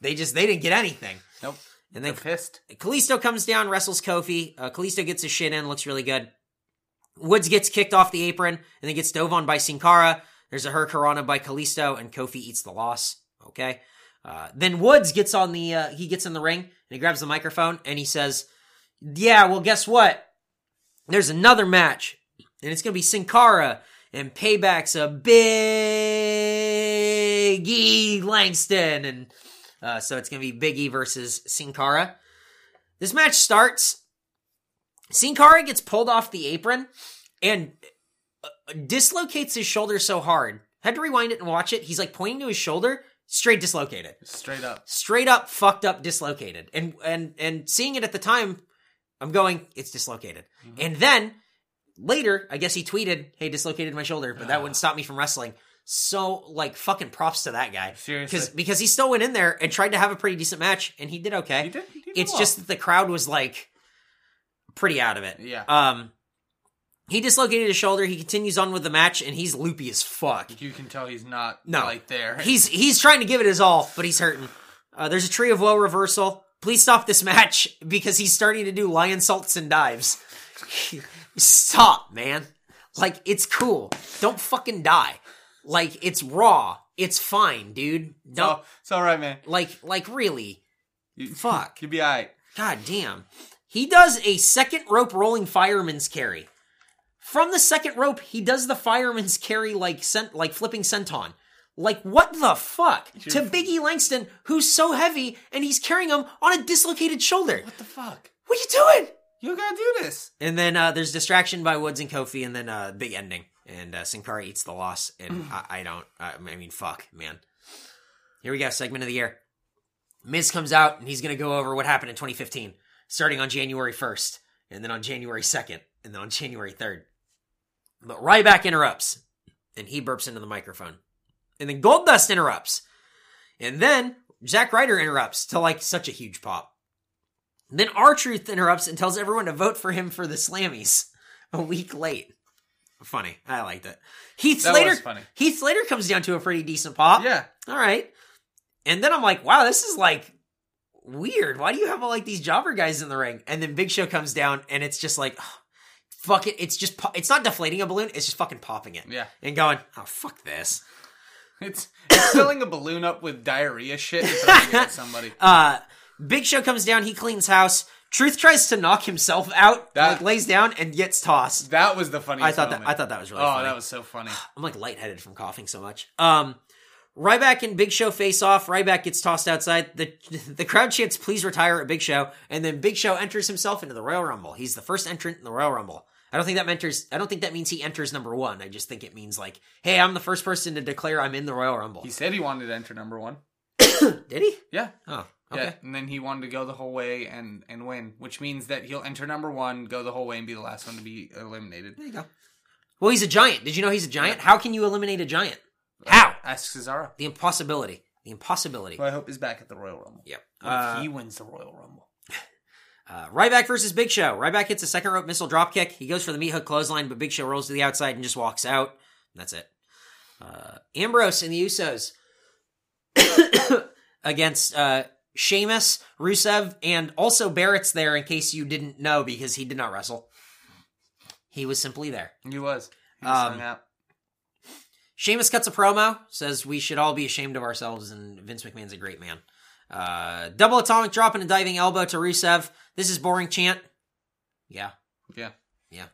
[SPEAKER 3] They just they didn't get anything.
[SPEAKER 2] Nope.
[SPEAKER 3] And
[SPEAKER 2] They're pissed.
[SPEAKER 3] Kalisto comes down, wrestles Kofi. Uh, Kalisto gets his shit in, looks really good. Woods gets kicked off the apron and then gets dove on by Sin Cara. There's a Hurricanrana by Kalisto, and Kofi eats the loss. Okay. Uh, then Woods gets on the uh, he gets in the ring and he grabs the microphone and he says, "Yeah, well, guess what? There's another match, and it's gonna be Sin Cara and Payback's a big E Langston, and uh, so it's gonna be Big E versus Sin Cara." This match starts. Sin Cara gets pulled off the apron and uh, dislocates his shoulder so hard. Had to rewind it and watch it. He's like pointing to his shoulder, straight dislocated.
[SPEAKER 2] Straight up.
[SPEAKER 3] straight up fucked up dislocated. And and and seeing it at the time i'm going it's dislocated. And then later i guess he tweeted hey dislocated my shoulder but that wouldn't stop me from wrestling. So like fucking props to that guy.
[SPEAKER 2] Seriously.
[SPEAKER 3] because because he still went in there and tried to have a pretty decent match and he did okay.
[SPEAKER 2] He did- he did
[SPEAKER 3] it's
[SPEAKER 2] well.
[SPEAKER 3] just that the crowd was like pretty out of it.
[SPEAKER 2] Yeah.
[SPEAKER 3] um he dislocated his shoulder he continues on with the match and he's loopy as fuck
[SPEAKER 2] You can tell he's not
[SPEAKER 3] No.
[SPEAKER 2] like there.
[SPEAKER 3] He's he's trying to give it his all, but he's hurting. Uh, there's a tree of woe reversal. Please stop this match because he's starting to do lionsaults and dives. stop, man. Like it's cool. Don't fucking die. Like it's raw. It's fine, dude. Don't
[SPEAKER 2] no, it's all right, man.
[SPEAKER 3] like like really.
[SPEAKER 2] You-
[SPEAKER 3] Fuck.
[SPEAKER 2] You'd be alright.
[SPEAKER 3] God damn. He does a second rope rolling fireman's carry. From the second rope, he does the fireman's carry like cent- like flipping senton. Like what the fuck? To Biggie Langston, who's so heavy and he's carrying him on a dislocated shoulder.
[SPEAKER 2] What the fuck?
[SPEAKER 3] What are you doing?
[SPEAKER 2] You gotta do this.
[SPEAKER 3] And then uh, there's distraction by Woods and Kofi, and then uh, big ending. And uh, Sin Cara eats the loss, and I, I don't. I, I mean, fuck, man. Here we go, segment of the year. Miz comes out, and he's gonna go over what happened in 2015, starting on January 1st, and then on January 2nd, and then on January 3rd. But Ryback interrupts, and he burps into the microphone, and then Goldust interrupts, and then Zack Ryder interrupts to like such a huge pop. Then R Truth interrupts and tells everyone to vote for him for the Slammies a week late. Funny. I liked it. Heath
[SPEAKER 2] That
[SPEAKER 3] Slater
[SPEAKER 2] funny.
[SPEAKER 3] Heath Slater comes down to a pretty decent pop.
[SPEAKER 2] Yeah.
[SPEAKER 3] All right. And then I'm like, wow, this is like weird. Why do you have all like these jobber guys in the ring? And then Big Show comes down and it's just like fuck it. It's just it's not deflating a balloon, it's just fucking popping it.
[SPEAKER 2] Yeah.
[SPEAKER 3] And going, "Oh, fuck this."
[SPEAKER 2] It's, it's filling a balloon up with diarrhea shit and throwing it at somebody.
[SPEAKER 3] Uh, Big Show comes down, he cleans house. Truth tries to knock himself out,
[SPEAKER 2] That-
[SPEAKER 3] like lays down and gets tossed.
[SPEAKER 2] That was the funniest
[SPEAKER 3] I thought that. I thought that was really
[SPEAKER 2] oh,
[SPEAKER 3] funny.
[SPEAKER 2] that was so funny.
[SPEAKER 3] I'm like lightheaded from coughing so much. Um, Ryback and Big Show face off. Ryback gets tossed outside. The the crowd chants, "Please retire!" at Big Show, and then Big Show enters himself into the Royal Rumble. He's the first entrant in the Royal Rumble. I don't think that enters. I don't think that means he enters number one. I just think it means like, hey, I'm the first person to declare I'm in the Royal Rumble.
[SPEAKER 2] He said he wanted to enter number one.
[SPEAKER 3] Did he?
[SPEAKER 2] Yeah.
[SPEAKER 3] Oh, okay.
[SPEAKER 2] Yeah, and then he wanted to go the whole way and and win, which means that he'll enter number one, go the whole way, and be the last one to be eliminated.
[SPEAKER 3] There you go. Well, he's a giant. Did you know he's a giant? How can you eliminate a giant? How?
[SPEAKER 2] Ask Cesaro.
[SPEAKER 3] The impossibility. The impossibility.
[SPEAKER 2] Who I hope is back at the Royal Rumble.
[SPEAKER 3] Yep.
[SPEAKER 2] What if
[SPEAKER 3] Uh,
[SPEAKER 2] he wins the Royal Rumble?
[SPEAKER 3] Uh, Ryback versus Big Show. Ryback hits a second rope missile drop kick. He goes for the meat hook clothesline, but Big Show rolls to the outside and just walks out. That's it. Uh, Ambrose and the Usos against uh, Sheamus, Rusev, and also Barrett's there in case you didn't know because he did not wrestle. He was simply there.
[SPEAKER 2] He was. He was
[SPEAKER 3] Um,
[SPEAKER 2] hung out.
[SPEAKER 3] Sheamus cuts a promo, says we should all be ashamed of ourselves, and Vince McMahon's a great man. Uh, double atomic drop and a diving elbow to Rusev. This is boring chant. Yeah.
[SPEAKER 2] Yeah.
[SPEAKER 3] Yeah.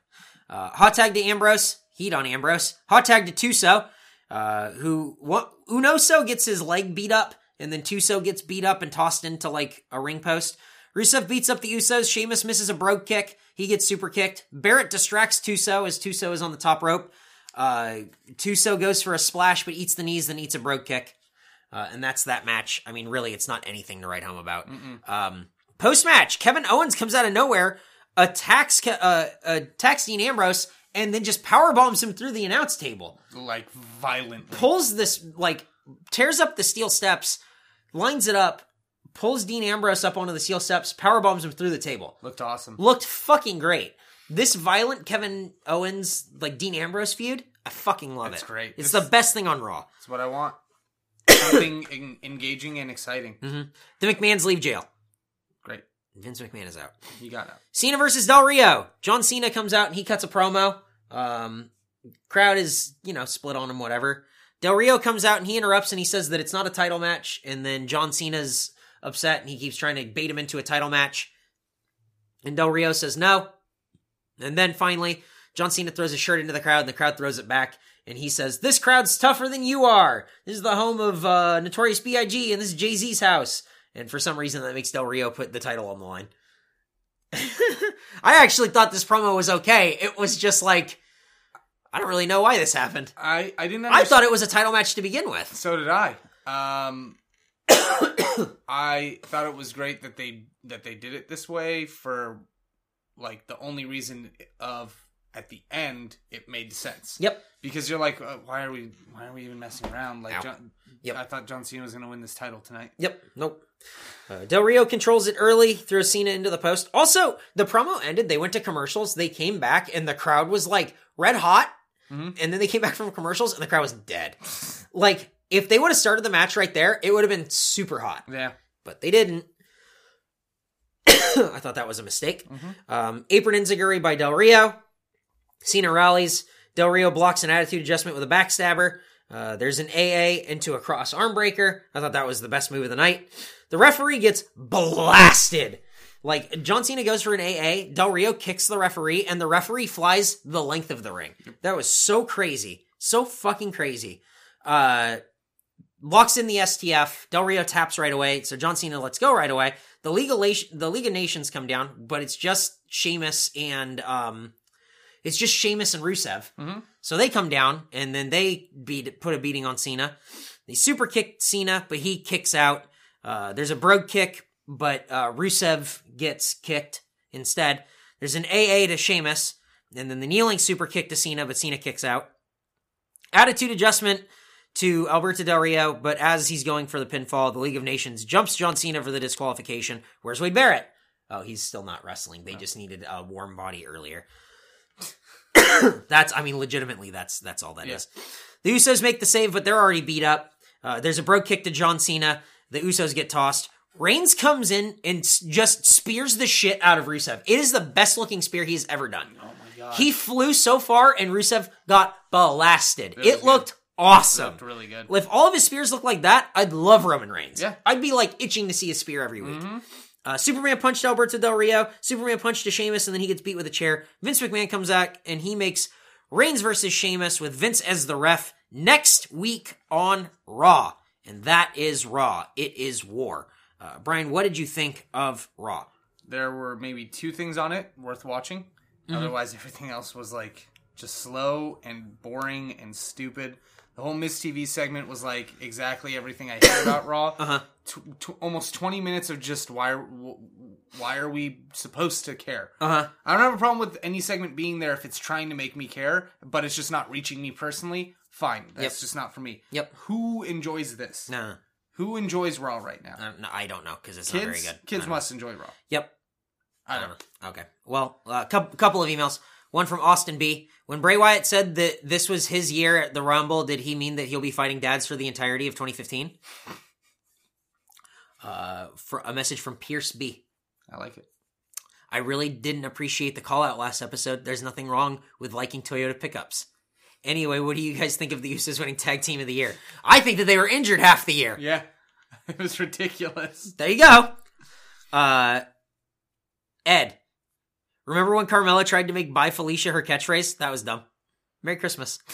[SPEAKER 3] Uh, hot tag to Ambrose. Heat on Ambrose. Hot tag to Tuso, uh, who, what, Unoso gets his leg beat up, and then Tuso gets beat up and tossed into like a ring post. Rusev beats up the Usos. Sheamus misses a brogue kick. He gets super kicked. Barrett distracts Tuso as Tuso is on the top rope. Uh, Tuso goes for a splash, but eats the knees, then eats a brogue kick. Uh, and that's that match. I mean, really, it's not anything to write home about. Um, Post match, Kevin Owens comes out of nowhere, attacks Ke- uh, attacks Dean Ambrose, and then just power bombs him through the announce table.
[SPEAKER 2] Like violently.
[SPEAKER 3] Pulls this like tears up the steel steps, lines it up, pulls Dean Ambrose up onto the steel steps, power bombs him through the table.
[SPEAKER 2] Looked awesome.
[SPEAKER 3] Looked fucking great. This violent Kevin Owens like Dean Ambrose feud, I fucking love it.
[SPEAKER 2] It's
[SPEAKER 3] it.
[SPEAKER 2] great.
[SPEAKER 3] It's
[SPEAKER 2] This-
[SPEAKER 3] the best thing on Raw.
[SPEAKER 2] That's what I want. Something en- engaging and exciting.
[SPEAKER 3] The McMahon's leave jail.
[SPEAKER 2] Great.
[SPEAKER 3] Vince McMahon is out.
[SPEAKER 2] You got it.
[SPEAKER 3] Cena versus Del Rio. John Cena comes out and he cuts a promo. Um, crowd is, you know, split on him, whatever. Del Rio comes out and he interrupts and he says that it's not a title match. And then John Cena's upset and he keeps trying to bait him into a title match. And Del Rio says no. And then finally, John Cena throws his shirt into the crowd and the crowd throws it back. And he says, This crowd's tougher than you are. This is the home of uh, Notorious B.I.G. and this is Jay Z's house. And for some reason, that makes Del Rio put the title on the line. I actually thought this promo was okay. It was just like, I don't really know why this happened.
[SPEAKER 2] I I didn't.
[SPEAKER 3] I thought it was a title match to begin with.
[SPEAKER 2] So did I. Um, I thought it was great that they that they did it this way for like the only reason of at the end it made sense.
[SPEAKER 3] Yep.
[SPEAKER 2] Because you're like, uh, why are we why are we even messing around? Like,
[SPEAKER 3] Ow.
[SPEAKER 2] John,
[SPEAKER 3] Yep.
[SPEAKER 2] I thought John Cena was going to win this title tonight.
[SPEAKER 3] Yep. Nope. Uh, Del Rio controls it early, throws Cena into the post. Also, the promo ended. They went to commercials. They came back, and the crowd was like red hot.
[SPEAKER 2] Mhm.
[SPEAKER 3] And then they came back from commercials, and the crowd was dead. like, if they would have started the match right there, it would have been super hot.
[SPEAKER 2] Yeah.
[SPEAKER 3] but they didn't. I thought that was a mistake. Um, apron Enzuigiri by Del Rio. Cena rallies. Del Rio blocks an attitude adjustment with a backstabber. Uh, there's an AA into a cross arm breaker. I thought that was the best move of the night. The referee gets blasted. Like John Cena goes for an AA, Del Rio kicks the referee, and the referee flies the length of the ring. That was so crazy, so fucking crazy. Uh, locks in the STF. Del Rio taps right away, so John Cena lets go right away. The League of, La- the League of Nations come down, but it's just Sheamus and um, it's just Sheamus and Rusev.
[SPEAKER 2] Mhm.
[SPEAKER 3] So they come down and then they beat put a beating on Cena. They super kick Cena, but he kicks out. Uh, there's a brogue kick, but uh, Rusev gets kicked instead. There's an AA to Sheamus, and then the kneeling super kick to Cena, but Cena kicks out. Attitude adjustment to Alberto Del Rio, but as he's going for the pinfall, the League of Nations jumps John Cena for the disqualification. Where's Wade Barrett? Oh, he's still not wrestling. They just needed a warm body earlier. that's, I mean, legitimately, that's that's all that is.
[SPEAKER 2] Yeah.
[SPEAKER 3] The Usos make the save, but they're already beat up. Uh, there's a brogue kick to John Cena. The Usos get tossed. Reigns comes in and just spears the shit out of Rusev. It is the best looking spear he's ever done.
[SPEAKER 2] Oh my god.
[SPEAKER 3] He flew so far, and Rusev got blasted. It
[SPEAKER 2] good.
[SPEAKER 3] looked awesome.
[SPEAKER 2] really good.
[SPEAKER 3] If all of his spears look like that, I'd love Roman Reigns.
[SPEAKER 2] Yeah.
[SPEAKER 3] I'd be like itching to see a spear every week.
[SPEAKER 2] Mhm.
[SPEAKER 3] Uh, Superman punched Alberto Del Rio. Superman punched to Sheamus, and then he gets beat with a chair. Vince McMahon comes back, and he makes Reigns versus Sheamus with Vince as the ref next week on Raw. And that is Raw. It is war. Uh, Bryan, what did you think of Raw?
[SPEAKER 2] There were maybe two things on it worth watching.
[SPEAKER 3] Mm-hmm.
[SPEAKER 2] Otherwise, everything else was like just slow and boring and stupid. The whole Miz TV segment was like exactly everything I hate about Raw.
[SPEAKER 3] Uh-huh.
[SPEAKER 2] Tw- tw- almost twenty minutes of just why w- why are we supposed to care?
[SPEAKER 3] Uh huh.
[SPEAKER 2] I don't have a problem with any segment being there if it's trying to make me care, but it's just not reaching me personally. Fine, that's
[SPEAKER 3] Yep.
[SPEAKER 2] just not for me.
[SPEAKER 3] Yep.
[SPEAKER 2] Who enjoys this?
[SPEAKER 3] No,
[SPEAKER 2] Who enjoys Raw right now?
[SPEAKER 3] no, no, I don't know because it's not very good.
[SPEAKER 2] Kids
[SPEAKER 3] don't know.
[SPEAKER 2] must enjoy Raw.
[SPEAKER 3] Yep.
[SPEAKER 2] I don't know.
[SPEAKER 3] Okay. Well, a uh, couple of emails. One from Austin B. When Bray Wyatt said that this was his year at the Rumble, did he mean that he'll be fighting dads for the entirety of 2015? Uh, for a message from Pierce B.
[SPEAKER 2] I like it.
[SPEAKER 3] I really didn't appreciate the call out last episode. There's nothing wrong with liking Toyota pickups. Anyway, what do you guys think of the Usos winning tag team of the year? I think that they were injured half the year.
[SPEAKER 2] Yeah, it was ridiculous.
[SPEAKER 3] There you go. Uh, Ed, remember when Carmella tried to make "Bye Felicia" her catchphrase? That was dumb. Merry Christmas.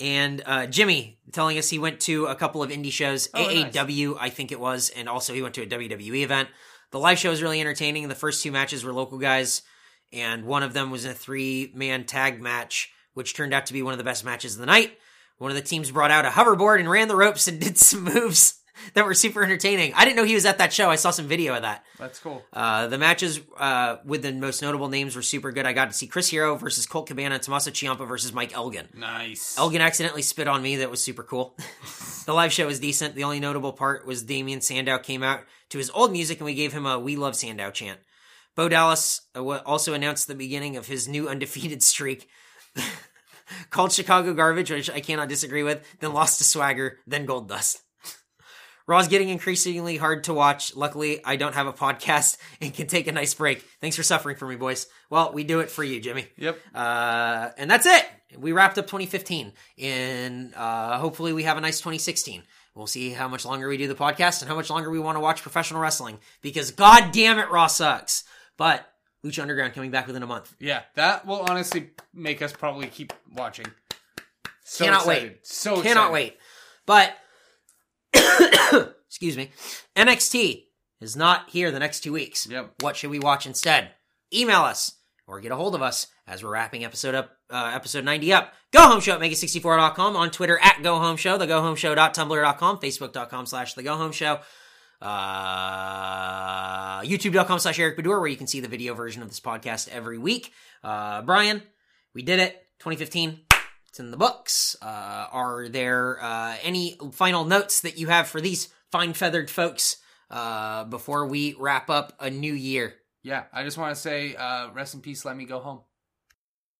[SPEAKER 3] And uh, Jimmy telling us he went to a couple of indie shows,
[SPEAKER 2] Oh, nice.
[SPEAKER 3] AAW, I think it was, and also he went to a WWE event. The live show was really entertaining. The first two matches were local guys, and one of them was a three man tag match, which turned out to be one of the best matches of the night. One of the teams brought out a hoverboard and ran the ropes and did some moves that were super entertaining. I didn't know he was at that show. I saw some video of that.
[SPEAKER 2] That's cool.
[SPEAKER 3] Uh, the matches uh, with the most notable names were super good. I got to see Chris Hero versus Colt Cabana, Tommaso Ciampa versus Mike Elgin.
[SPEAKER 2] Nice.
[SPEAKER 3] Elgin accidentally spit on me. That was super cool. the live show was decent. The only notable part was Damien Sandow came out to his old music and we gave him a "We Love Sandow" chant. Bo Dallas uh, also announced the beginning of his new undefeated streak. Called Chicago Garbage, which I cannot disagree with, then lost to Swagger, then Goldust. Raw's getting increasingly hard to watch. Luckily, I don't have a podcast and can take a nice break. Thanks for suffering for me, boys. Well, we do it for you, Jimmy.
[SPEAKER 2] Yep.
[SPEAKER 3] Uh, and that's it. We wrapped up 2015, and uh, hopefully we have a nice 2016. We'll see how much longer we do the podcast and how much longer we want to watch professional wrestling because god damn it, Raw sucks. But Lucha Underground coming back within a month.
[SPEAKER 2] Yeah, that will honestly make us probably keep watching. So
[SPEAKER 3] Cannot
[SPEAKER 2] excited.
[SPEAKER 3] wait.
[SPEAKER 2] So
[SPEAKER 3] Cannot
[SPEAKER 2] excited.
[SPEAKER 3] wait. But excuse me, NXT is not here the next two weeks.
[SPEAKER 2] Yep.
[SPEAKER 3] What should we watch instead? Email us or get a hold of us as we're wrapping episode up, uh, episode 90 up. Go home show at mega64.com on Twitter at go home show, the go home show.tumblr.com, facebook.com slash the go home show, uh, youtube.com slash Eric Baudour, where you can see the video version of this podcast every week. Uh, Bryan, we did it. 2015. It's in the books. Uh, are there uh, any final notes that you have for these fine feathered folks uh, before we wrap up a new year?
[SPEAKER 2] Yeah, I just want to say, uh, rest in peace. Let me go home.